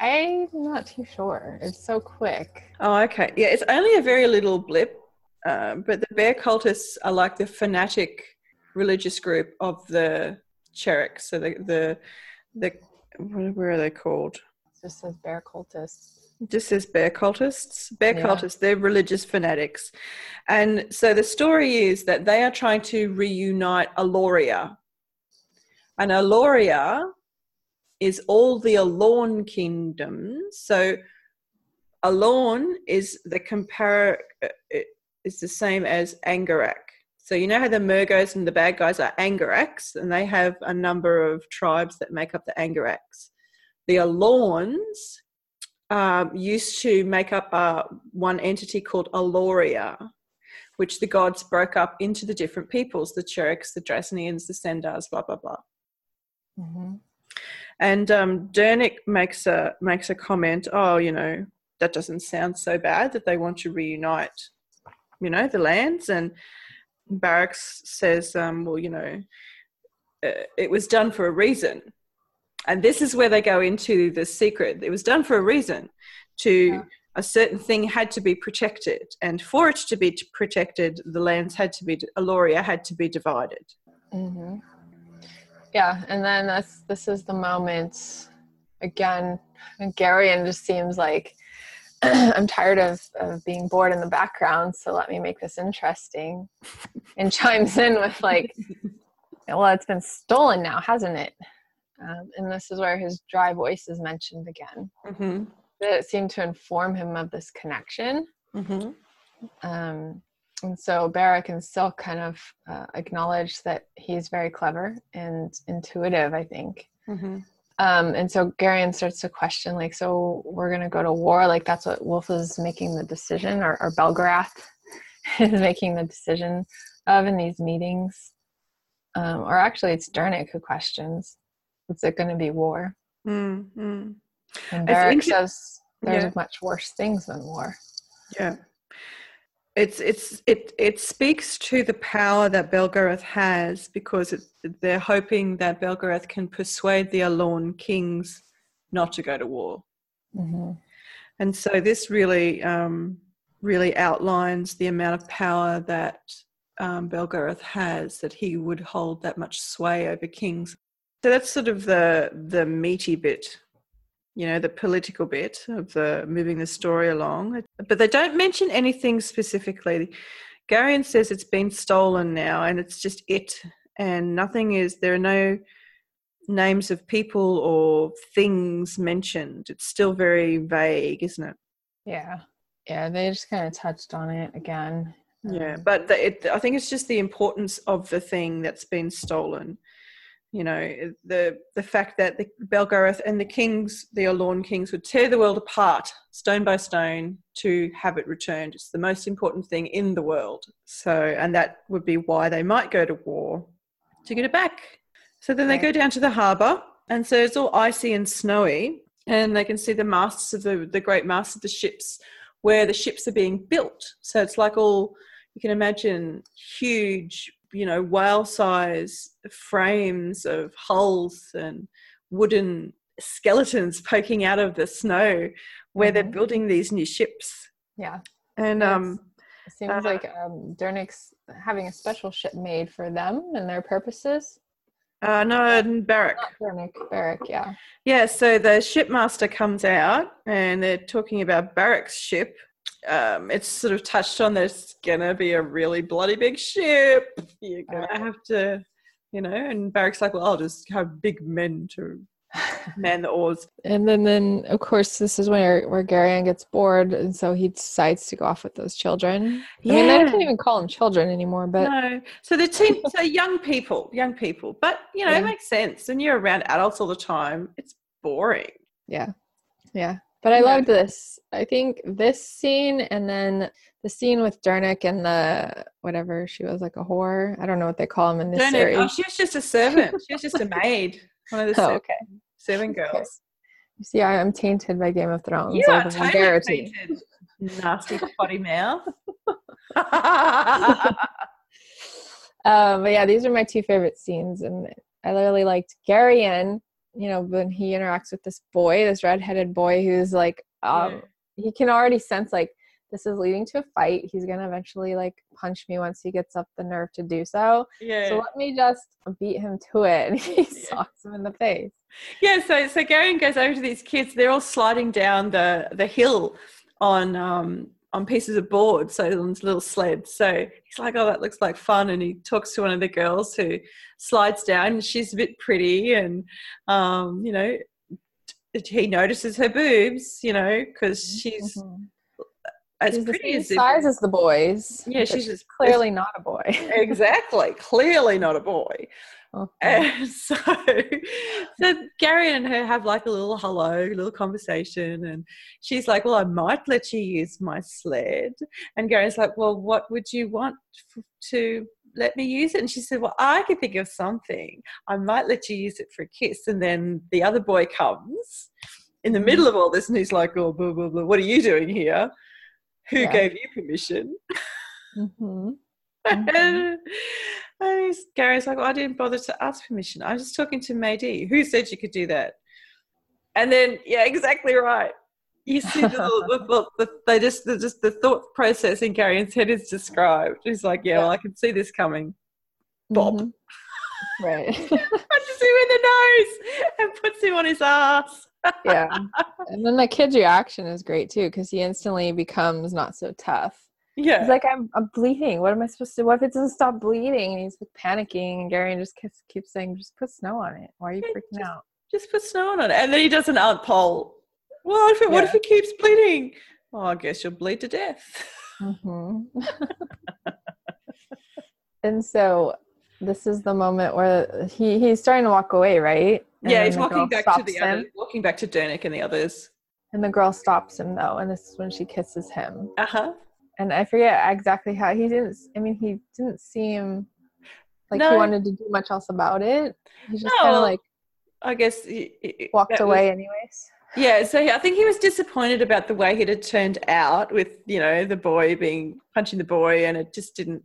I'm not too sure. It's so quick. Oh, okay. Yeah, it's only a very little blip, uh, but the bear cultists are like the fanatic religious group of the Cherek. So the the the where are they called? Just says bear cultists. Just says bear cultists. Bear yeah. cultists. They're religious fanatics, and so the story is that they are trying to reunite Aloria. And Aloria is all the Alorn kingdoms. So Alorn is the compare uh, is the same as Angarak. So you know how the Murgos and the bad guys are Angaraks, and they have a number of tribes that make up the Angaraks. The Alorns um, used to make up uh, one entity called Aloria, which the gods broke up into the different peoples, the Chereks, the Drasnians, the Sendars, blah, blah, blah. Mm-hmm. And um, Durnik makes a, makes a comment, oh, you know, that doesn't sound so bad that they want to reunite, you know, the lands. And Barracks says, um, well, you know, uh, it was done for a reason. And this is where they go into the secret. It was done for a reason. To yeah. a certain thing had to be protected, and for it to be protected, the lands had to be Aloria had to be divided. Mm-hmm. Yeah, and then that's this is the moment again. Garion just seems like I'm tired of, of being bored in the background, so let me make this interesting. And chimes in with like, well, it's been stolen now, hasn't it? Um, and this is where his dry voice is mentioned again. Mm-hmm. That it seemed to inform him of this connection. Mm-hmm. Um, and so Barak and still kind of uh, acknowledge that he's very clever and intuitive, I think. Mm-hmm. Um, and so Garion starts to question, like, so we're going to go to war? Like, that's what Wolf is making the decision, or, or Belgarath is making the decision of in these meetings. Um, or actually, it's Durnik who questions, is it going to be war? Mm-hmm. And Barak says there's yeah. much worse things than war. Yeah it's it's it it speaks to the power that Belgarath has because it, they're hoping that Belgarath can persuade the Alorn kings not to go to war, mm-hmm. and so this really um, really outlines the amount of power that um, Belgarath has that he would hold that much sway over kings. So that's sort of the the meaty bit you know the political bit of the moving the story along. But they don't mention anything specifically. Garion says it's been stolen now and it's just it and nothing is there are no names of people or things mentioned. It's still very vague isn't it? Yeah. Yeah they just kind of touched on it again. Yeah um, but the, it, i think it's just the importance of the thing that's been stolen you know the the fact that the Belgarath and the kings, the Alorn kings, would tear the world apart stone by stone to have it returned. It's the most important thing in the world. So, and that would be why they might go to war to get it back. So then they go down to the harbour, and so it's all icy and snowy, and they can see the masts of the the great masts of the ships where the ships are being built. So it's like all you can imagine huge you know whale size frames of hulls and wooden skeletons poking out of the snow where mm-hmm. they're building these new ships yeah and um it seems uh, like um Durnik's having a special ship made for them and their purposes uh, no, Barak. Dernick, Barak, yeah. Yeah, so the shipmaster comes out and they're talking about Barak's ship, um, it's sort of touched on there's gonna be a really bloody big ship. You're gonna have to, you know, and Barak's like, well, I'll just have big men to man the oars. And then, then of course, this is where where Garion gets bored, and so he decides to go off with those children. Yeah. I mean, they can't even call them children anymore, but no. So the team, so young people, young people. But you know, yeah. it makes sense. When you're around adults all the time, it's boring. Yeah, yeah. But I yeah. loved this. I think this scene and then the scene with Durnik and the whatever she was like a whore. I don't know what they call him in this Durnik, series. Oh, she was just a servant. she was just a maid. One of the oh, okay. seven girls. Okay. See, I am tainted by Game of Thrones. You are totally tainted. Nasty potty mouth. um, but yeah, these are my two favorite scenes, and I really liked Garion you know when he interacts with this boy this redheaded boy who's like um yeah. he can already sense like this is leading to a fight. He's gonna eventually like punch me once he gets up the nerve to do so. Yeah. So let me just beat him to it. And he yeah. socks him in the face. Yeah so so Garion goes over to these kids they're all sliding down the the hill on um on pieces of board, so on little sleds. So he's like, "Oh, that looks like fun," and he talks to one of the girls who slides down. She's a bit pretty, and um, you know, he notices her boobs, you know, because she's mm-hmm. as she's pretty as size as the boys. Yeah, she's, she's clearly not a boy. exactly, clearly not a boy. Okay. And so, so Gary and her have like a little hello, little conversation, and she's like, "Well, I might let you use my sled," and Gary's like, "Well, what would you want to let me use it?" And she said, "Well, I can think of something. I might let you use it for a kiss." And then the other boy comes in the middle mm-hmm. of all this, and he's like, "Oh, blah blah blah. What are you doing here? Who yeah. gave you permission?" Mm-hmm. Mm-hmm. And Gary's like, well, I didn't bother to ask permission. I was just talking to Maydee. Who said you could do that? And then, yeah, exactly right. You see the, the, the, they just, the, just the thought process in Garion's head is described. He's like, yeah, well, I can see this coming. Bob. Mm-hmm. Right. Punches him in the nose and puts him on his ass. yeah. And then the kid's reaction is great too because he instantly becomes not so tough yeah. He's like, I'm, I'm bleeding. What am I supposed to? do? What if it doesn't stop bleeding? And he's like panicking. And Gary just keeps, keeps saying, just put snow on it. Why are you yeah, freaking just, out? Just put snow on it. And then he does an Aunt Pol. Well, what if it, yeah. what if it keeps bleeding? Oh, I guess you'll bleed to death. Mm-hmm. and so this is the moment where he he's starting to walk away, right? And yeah, he's walking back to the other, walking back to Durnik and the others. And the girl stops him though, and this is when she kisses him. Uh huh. And I forget exactly how he didn't. I mean, he didn't seem like no. he wanted to do much else about it. He just no, kind of like, I guess, he, walked away was, anyways. Yeah, so I think he was disappointed about the way it had turned out with you know the boy being punching the boy, and it just didn't.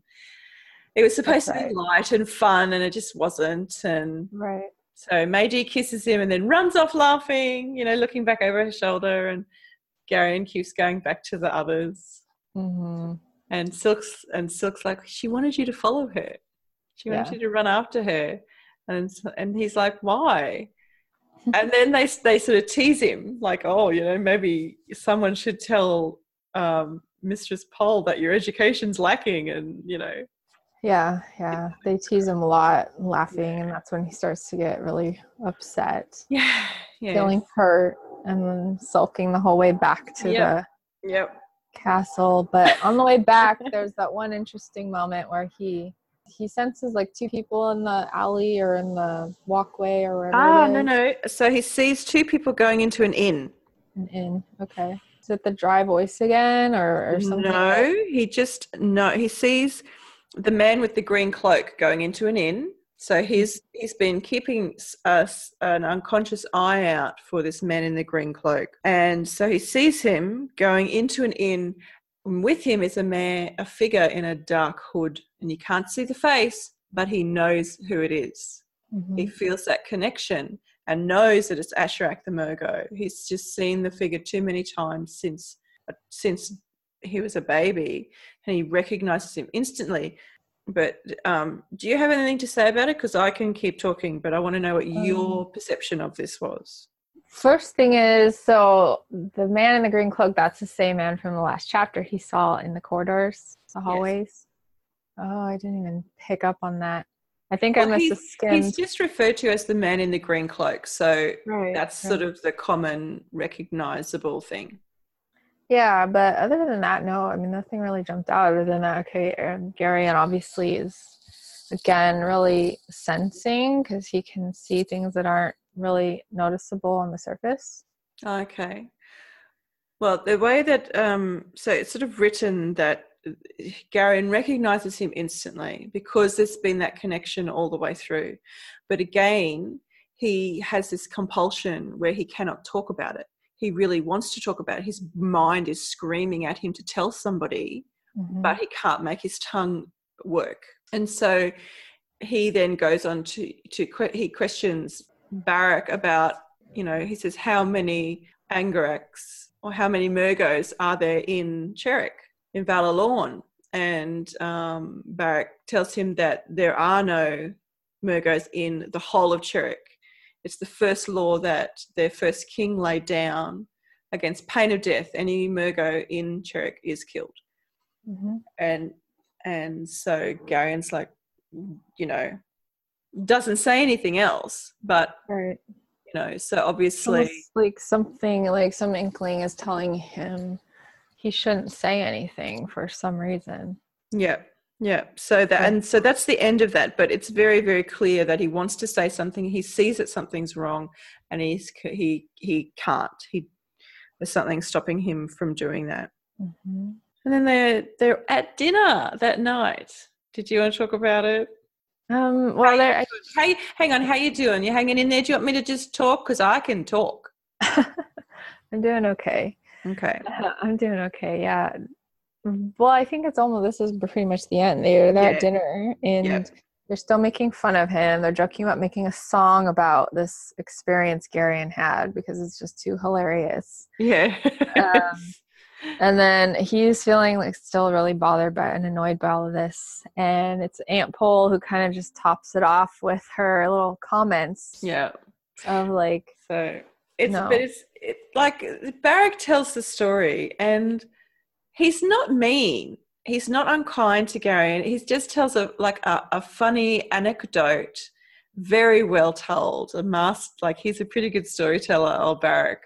It was supposed to be light and fun, and it just wasn't. And right. So Meiji kisses him and then runs off laughing, you know, looking back over her shoulder, and Garion keeps going back to the others. Mm-hmm. And Silk's and Silk's like, she wanted you to follow her. She wanted yeah. you to run after her, and and he's like, why? and then they they sort of tease him, like, oh, you know, maybe someone should tell um, Mistress Pol that your education's lacking, and you know. Yeah, yeah. They tease him a lot, laughing, and that's when he starts to get really upset. Yeah, yeah. Feeling hurt and then sulking the whole way back to yep. the yep. Castle. But on the way back, there's that one interesting moment where he he senses like two people in the alley or in the walkway or wherever. Ah, no, no. So he sees two people going into an inn. An inn. Okay. Is it the dry voice again, or, or something? No, he just no. He sees the man with the green cloak going into an inn. So he's he's been keeping us an unconscious eye out for this man in the green cloak, and so he sees him going into an inn and with him is a man, a figure in a dark hood, and you can't see the face, but he knows who it is. Mm-hmm. He feels that connection and knows that it's Asharak the Murgo. He's just seen the figure too many times since since he was a baby, and he recognizes him instantly. But um, do you have anything to say about it? Because I can keep talking, but I want to know what um, your perception of this was. First thing is so the man in the green cloak, that's the same man from the last chapter he saw in the corridors, the hallways. Yes. Oh, I didn't even pick up on that. I think well, I must have skimmed. He's just referred to as the man in the green cloak, so right, that's right. sort of the common recognizable thing. Yeah, but other than that, no. I mean, nothing really jumped out other than that. Okay, Garion obviously is again really sensing because he can see things that aren't really noticeable on the surface. Okay. Well, the way that, um, so it's sort of written that Garion recognizes him instantly because there's been that connection all the way through. But again, he has this compulsion where he cannot talk about it. He really wants to talk about. His mind is screaming at him to tell somebody, mm-hmm. but he can't make his tongue work. And so he then goes on to, to he questions Barak about, you know, he says, how many Angaraks or how many Murgos are there in Cherek, in Val Alorn? And um, Barak tells him that there are no Murgos in the whole of Cherek. It's the first law that their first king laid down against pain of death. Any Murgo in Cherek is killed. Mm-hmm. And and so Garion's like, you know, doesn't say anything else, but right. you know, so obviously Almost like something like some inkling is telling him he shouldn't say anything for some reason. Yeah. Yeah. So that and so that's the end of that, but it's very very clear that he wants to say something, he sees that something's wrong and he's he he can't. He there's something stopping him from doing that. Mm-hmm. And then they're they're at dinner that night. Did you want to talk about it? Um, well, how, how hang on, how you doing? You hanging in there? Do you want me to just talk? Because I can talk. I'm doing okay. Okay. Uh, I'm doing okay. Yeah. Well, I think it's almost this is pretty much the end. They're, they're yeah. at dinner and yeah. they're still making fun of him. They're joking about making a song about this experience Garion had because it's just too hilarious. Yeah. um, and then he's feeling like still really bothered by and annoyed by all of this and it's aunt Pol who kind of just tops it off with her little comments yeah of like so it's no. but it's it, like Barak tells the story and he's not mean he's not unkind to Gary he just tells a like a, a funny anecdote very well told a master like he's a pretty good storyteller old Barak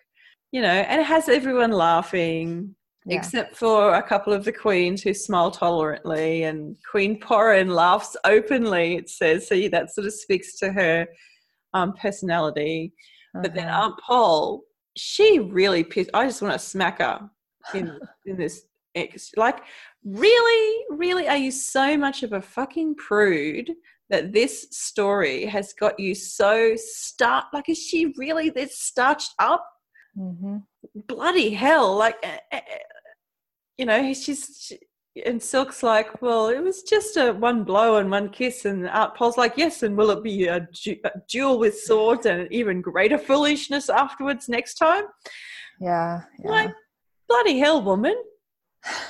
you know and it has everyone laughing yeah. except for a couple of the queens who smile tolerantly, and Queen Porenn laughs openly. It says, so that sort of speaks to her um, personality. Uh-huh. But then uh-huh. Aunt Pol, she really pissed. I just want to smack her in in this. Like, really, really, are you so much of a fucking prude that this story has got you so start? Like, is she really this starched up? Mm-hmm. Bloody hell! Like, uh, you know, she's she, and Silk's like, well, it was just a one blow and one kiss, and Aunt Pol's like, yes, and will it be a, du- a duel with swords and even greater foolishness afterwards next time? Yeah, yeah. like bloody hell, woman.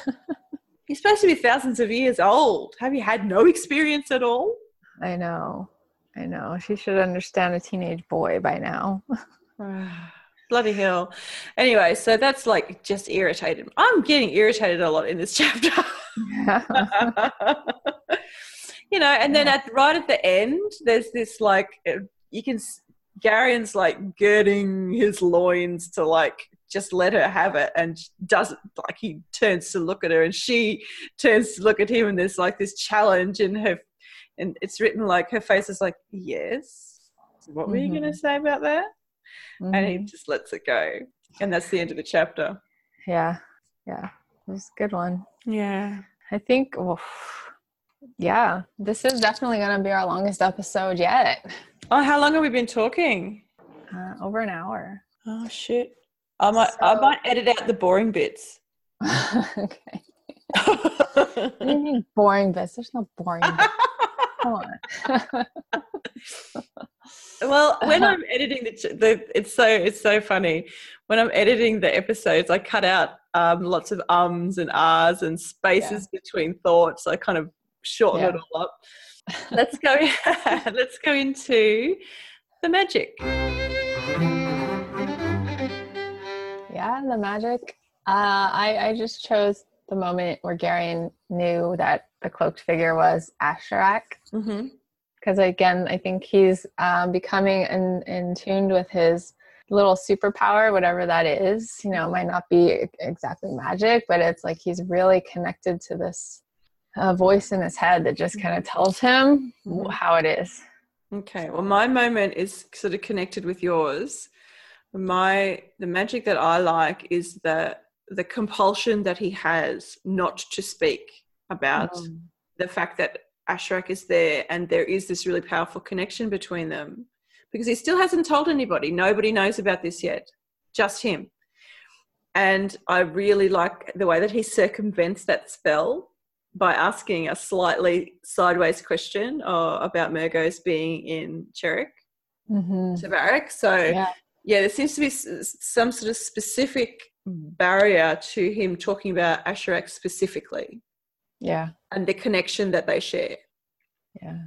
You're supposed to be thousands of years old. Have you had no experience at all? I know, I know. She should understand a teenage boy by now. bloody hell. Anyway, so that's like just irritated. I'm getting irritated a lot in this chapter. you know, and then at right at the end, there's this like you can Garion's like girding his loins to like just let her have it and doesn't like he turns to look at her and she turns to look at him and there's like this challenge in her and it's written like her face is like yes what were mm-hmm. you going to say about that mm-hmm. and he mm-hmm. just lets it go. And that's the end of the chapter. Yeah. Yeah. It was a good one. Yeah. I think, well, yeah, this is definitely going to be our longest episode yet. Oh, how long have we been talking? Uh, over an hour. Oh, shit. I might, so, I might edit out the boring bits. okay. what do you mean boring bits? There's no boring bits. Come on. well, when I'm editing the, the, it's so it's so funny. When I'm editing the episodes, I cut out um, lots of ums and ahs and spaces yeah. between thoughts. I kind of shorten yeah. it all up. let's go. let's go into the magic. Yeah, the magic. Uh, I I just chose the moment where Garion knew that the cloaked figure was Asharak. Mm-hmm because again i think he's um, becoming in, in tuned with his little superpower whatever that is you know it might not be exactly magic but it's like he's really connected to this uh, voice in his head that just kind of tells him mm-hmm. how it is okay well my moment is sort of connected with yours my the magic that i like is the the compulsion that he has not to speak about mm. the fact that Asharak is there and there is this really powerful connection between them because he still hasn't told anybody. Nobody knows about this yet, just him. And I really like the way that he circumvents that spell by asking a slightly sideways question uh, about Murgos being in Cherek, mm-hmm. So, yeah. Yeah, there seems to be some sort of specific barrier to him talking about Asharak specifically. Yeah. And the connection that they share. Yeah.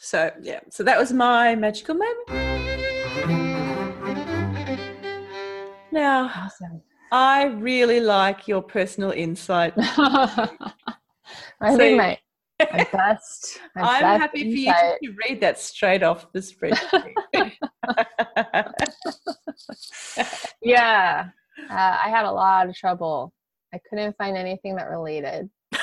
So, yeah. So that was my magical moment. Now, awesome. I really like your personal insight. I so, think my, my best. I'm best happy insight. for you to read that straight off the spreadsheet. yeah. Uh, I had a lot of trouble. I couldn't find anything that related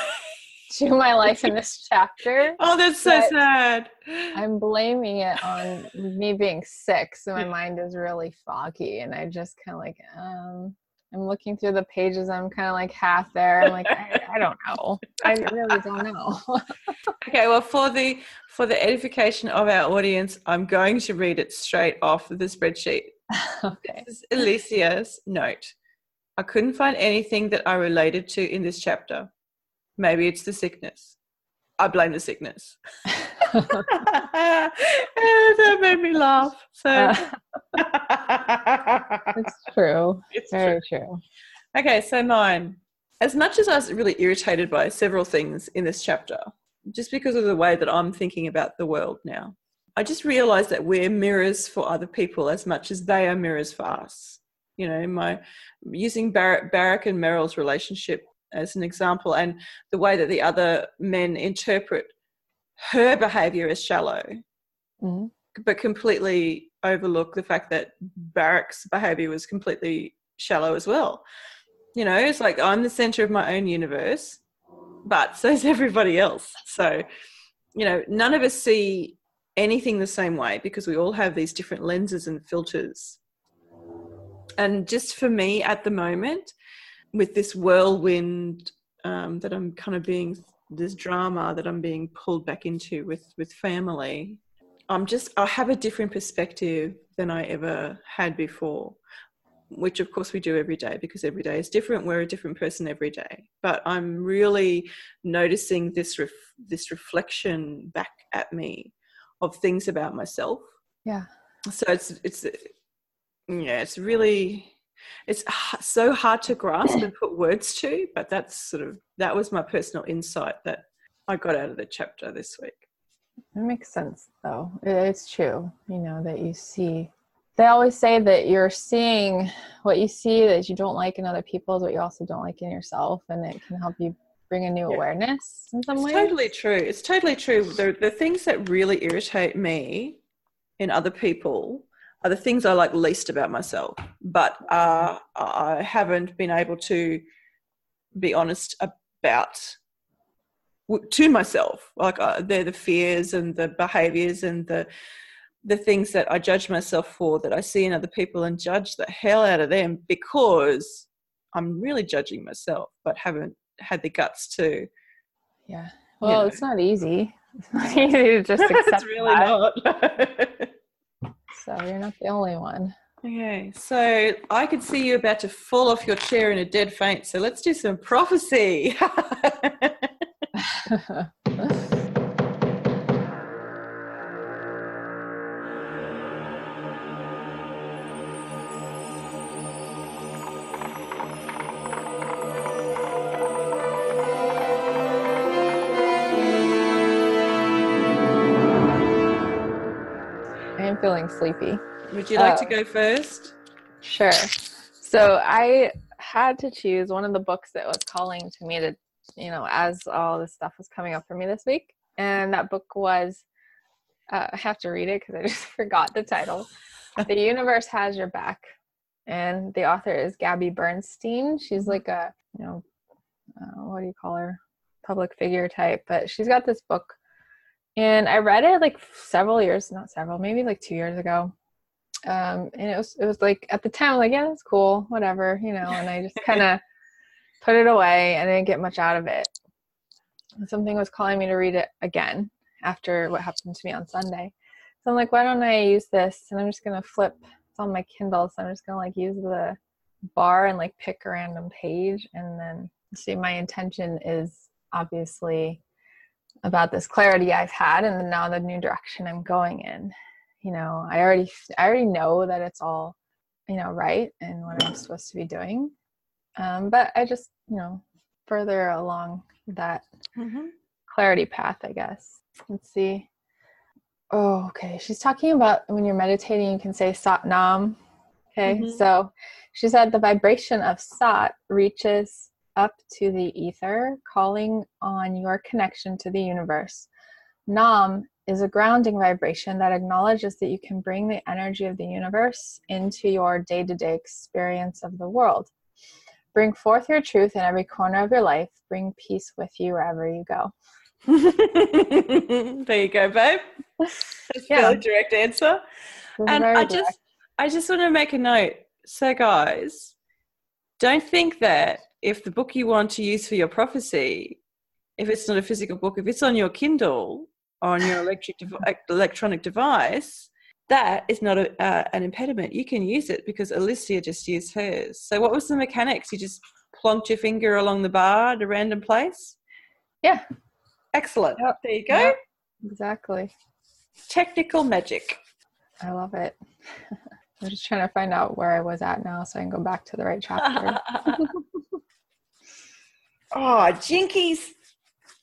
to my life in this chapter. Oh, that's so sad. I'm blaming it on me being sick, so my mind is really foggy, and I just kind of like um. I'm looking through the pages. I'm kind of like half there. I'm like, I, I don't know. I really don't know. okay, well, for the for the edification of our audience, I'm going to read it straight off of the spreadsheet. okay. This is Alicia's note. I couldn't find anything that I related to in this chapter. Maybe it's the sickness. I blame the sickness. that made me laugh. So uh, it's true. It's very true. true. Okay, so mine. As much as I was really irritated by several things in this chapter, just because of the way that I'm thinking about the world now, I just realized that we're mirrors for other people as much as they are mirrors for us. You know, my using Bar- Barak and Merel's relationship as an example, and the way that the other men interpret her behavior as shallow, mm-hmm. but completely overlook the fact that Barak's behavior was completely shallow as well. You know, it's like I'm the center of my own universe, but so is everybody else. So, you know, none of us see anything the same way because we all have these different lenses and filters. And just for me at the moment, with this whirlwind um, that I'm kind of being this drama that I'm being pulled back into with with family, I'm just I have a different perspective than I ever had before, which of course we do every day because every day is different. We're a different person every day, but I'm really noticing this ref- this reflection back at me of things about myself. Yeah. So it's it's yeah, it's really it's so hard to grasp and put words to, but that's sort of that was my personal insight that I got out of the chapter this week. It makes sense though. It's true, you know, that you see they always say that you're seeing what you see that you don't like in other people is what you also don't like in yourself and it can help you bring a new yeah. awareness in some it's ways. Totally true. It's totally true. The the things that really irritate me in other people are the things I like least about myself, but uh, I haven't been able to be honest about to myself. Like uh, they're the fears and the behaviors and the the things that I judge myself for that I see in other people and judge the hell out of them because I'm really judging myself, but haven't had the guts to. Yeah. Well, you know. it's not easy. It's not easy to just accept. it's really that. not. So you're not the only one. Okay, so I could see you about to fall off your chair in a dead faint. So let's do some prophecy. feeling sleepy. Would you like to go first? Sure. So I had to choose one of the books that was calling to me to, you know, as all this stuff was coming up for me this week. And that book was, uh, I have to read it because I just forgot the title. the Universe Has Your Back. And the author is Gabby Bernstein. She's like a, you know, uh, what do you call her? Public figure type. But she's got this book and I read it like several years, not several, maybe like two years ago. Um, and it was it was like at the time, like yeah, that's cool, whatever, you know. And I just kind of put it away and didn't get much out of it. And something was calling me to read it again after what happened to me on Sunday. So I'm like, why don't I use this? And I'm just gonna flip. It's on my Kindle, so I'm just gonna like use the bar and like pick a random page, and then see. My intention is obviously about this clarity I've had and now the new direction I'm going in. You know, I already I already know that it's all, you know, right and what I'm supposed to be doing. Um, but I just, you know, further along that mm-hmm. clarity path, I guess. Let's see. Oh, okay. She's talking about when you're meditating, you can say Sat Nam. Okay. Mm-hmm. So she said the vibration of Sat reaches up to the ether, calling on your connection to the universe. Nam is a grounding vibration that acknowledges that you can bring the energy of the universe into your day to day experience of the world. Bring forth your truth in every corner of your life. Bring peace with you wherever you go. there you go, babe. That's yeah. a direct answer. And I direct. just I just want to make a note. So guys, don't think that if the book you want to use for your prophecy, if it's not a physical book, if it's on your Kindle or on your electric dev- electronic device, that is not a, uh, an impediment. You can use it because Alicia just used hers. So, what was the mechanics? You just plonked your finger along the bar at a random place? Yeah. Excellent. Yep. There you go. Yep. Exactly. Technical magic. I love it. I'm just trying to find out where I was at now so I can go back to the right chapter. Oh, jinkies.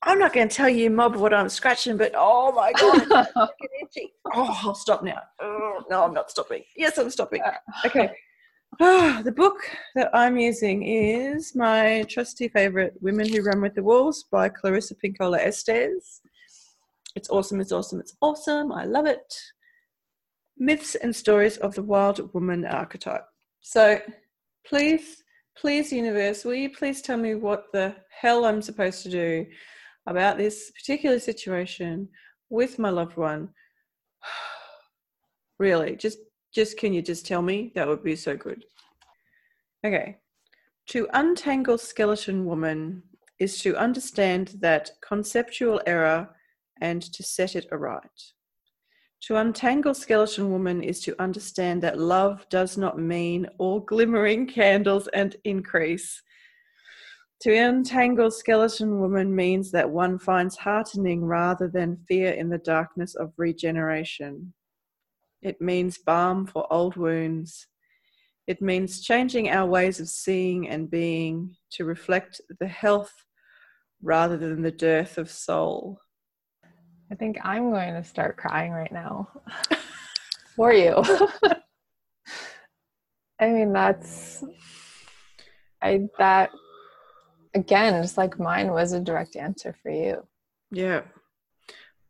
I'm not going to tell you, mob, what I'm scratching, but oh my God. Oh, I'll stop now. Oh, no, I'm not stopping. Yes, I'm stopping. Uh. Okay. Oh, the book that I'm using is my trusty favorite, Women Who Run with the Wolves by Clarissa Pinkola Estes. It's awesome, it's awesome, it's awesome. I love it. Myths and Stories of the Wild Woman Archetype. So please please, universe, will you please tell me what the hell I'm supposed to do about this particular situation with my loved one? really, just just can you just tell me? That would be so good. Okay. To untangle skeleton woman is to understand that conceptual error and to set it aright. To untangle skeleton woman is to understand that love does not mean all glimmering candles and increase. To untangle skeleton woman means that one finds heartening rather than fear in the darkness of regeneration. It means balm for old wounds. It means changing our ways of seeing and being to reflect the health rather than the dearth of soul. I think I'm going to start crying right now for you. I mean, that's, I, that, again, just like mine was a direct answer for you. Yeah.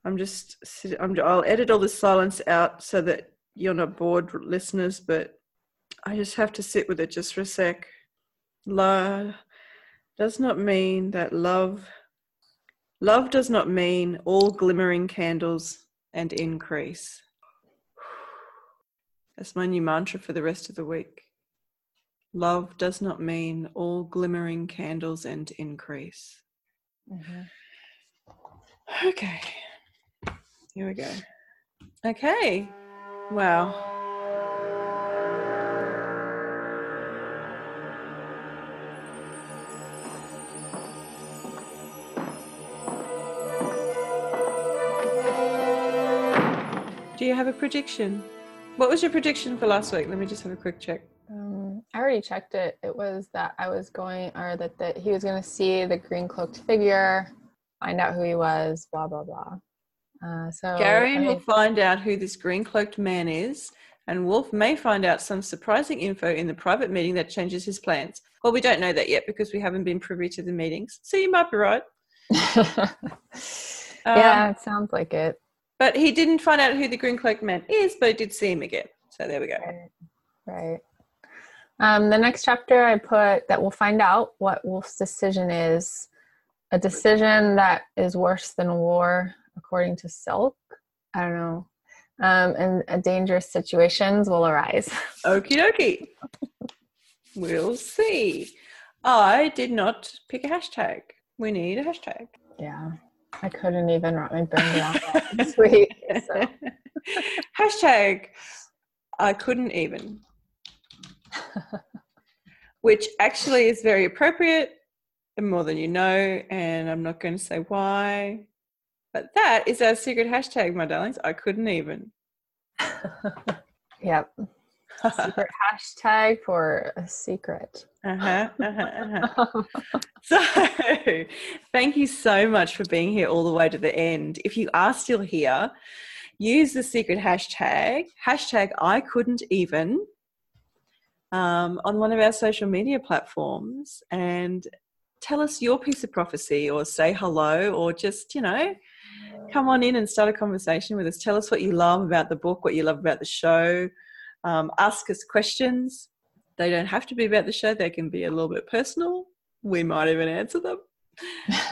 I'm just, I'm, I'll edit all the silence out so that you're not bored, listeners, but I just have to sit with it just for a sec. La does not mean that love Love does not mean all glimmering candles and increase. That's my new mantra for the rest of the week. Love does not mean all glimmering candles and increase. Mm-hmm. Okay. Here we go. Okay. Wow. Do you have a prediction? What was your prediction for last week? Let me just have a quick check. Um, I already checked it. It was that I was going, or that, that he was going to see the green cloaked figure, find out who he was, blah, blah, blah. Uh, so Gary I mean, will find out who this green cloaked man is, and Wolf may find out some surprising info in the private meeting that changes his plans. Well, we don't know that yet because we haven't been privy to the meetings. So you might be right. yeah, um, it sounds like it. But he didn't find out who the green Cloak man is, but he did see him again. So there we go. Right. right. Um, the next chapter I put that we'll find out what Wolf's decision is. A decision that is worse than war, according to Silk. I don't know. Um, and dangerous situations will arise. Okie dokie. we'll see. I did not pick a hashtag. We need a hashtag. Yeah. I couldn't even wrap my brain around that this week. So. Hashtag I couldn't even. Which actually is very appropriate and more than you know, and I'm not going to say why. But that is our secret hashtag, my darlings. I couldn't even. yep secret hashtag for a secret. Uh-huh, uh-huh, uh-huh. so, thank you so much for being here all the way to the end. If you are still here, use the secret hashtag, hashtag I couldn't even, um, on one of our social media platforms and tell us your piece of prophecy or say hello or just, you know, come on in and start a conversation with us. Tell us what you love about the book, what you love about the show um, ask us questions. They don't have to be about the show, they can be a little bit personal. We might even answer them.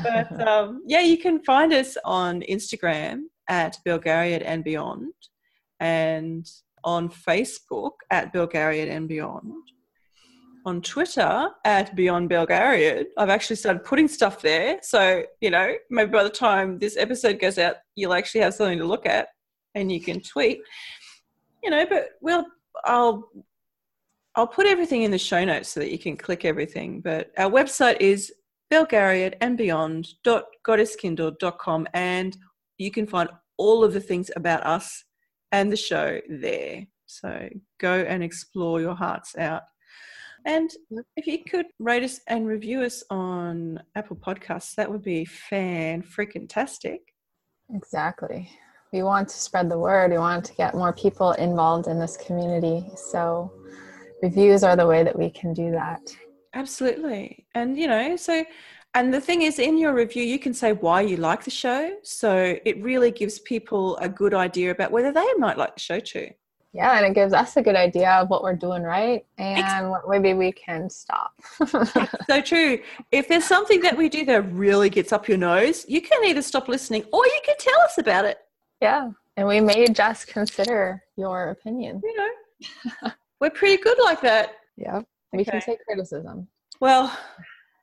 but um, yeah, you can find us on Instagram at Belgariad and Beyond and on Facebook at Belgariad and Beyond. On Twitter at Beyond Belgariad. I've actually started putting stuff there. So, you know, maybe by the time this episode goes out, you'll actually have something to look at and you can tweet. You know, but we'll I'll I'll put everything in the show notes so that you can click everything. But our website is belgariad and beyond.goddesskindle.com and you can find all of the things about us and the show there. So go and explore your hearts out. And if you could rate us and review us on Apple Podcasts, that would be fan freaking tastic. Exactly we want to spread the word. We want to get more people involved in this community. So reviews are the way that we can do that. Absolutely. And, you know, so, and the thing is, in your review, you can say why you like the show. So it really gives people a good idea about whether they might like the show too. Yeah, and it gives us a good idea of what we're doing right and what maybe we can stop. so true. If there's something that we do that really gets up your nose, you can either stop listening or you can tell us about it. Yeah, and we may just consider your opinion. You know, we're pretty good like that. Yeah, we okay. can take criticism. Well,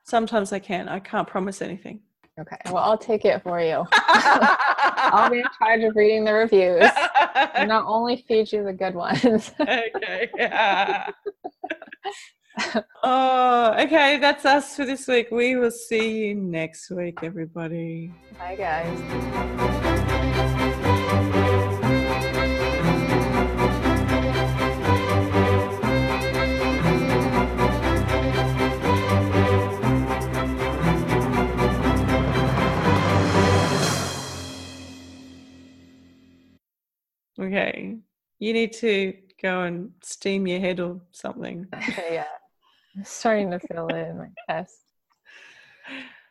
sometimes I can. I can't promise anything. Okay. Well, I'll take it for you. I'll be in charge of reading the reviews. and not only feed you the good ones. okay. Yeah. oh, okay. That's us for this week. We will see you next week, everybody. Bye, guys. Okay. You need to go and steam your head or something. Okay, yeah. I'm starting to feel it in my chest.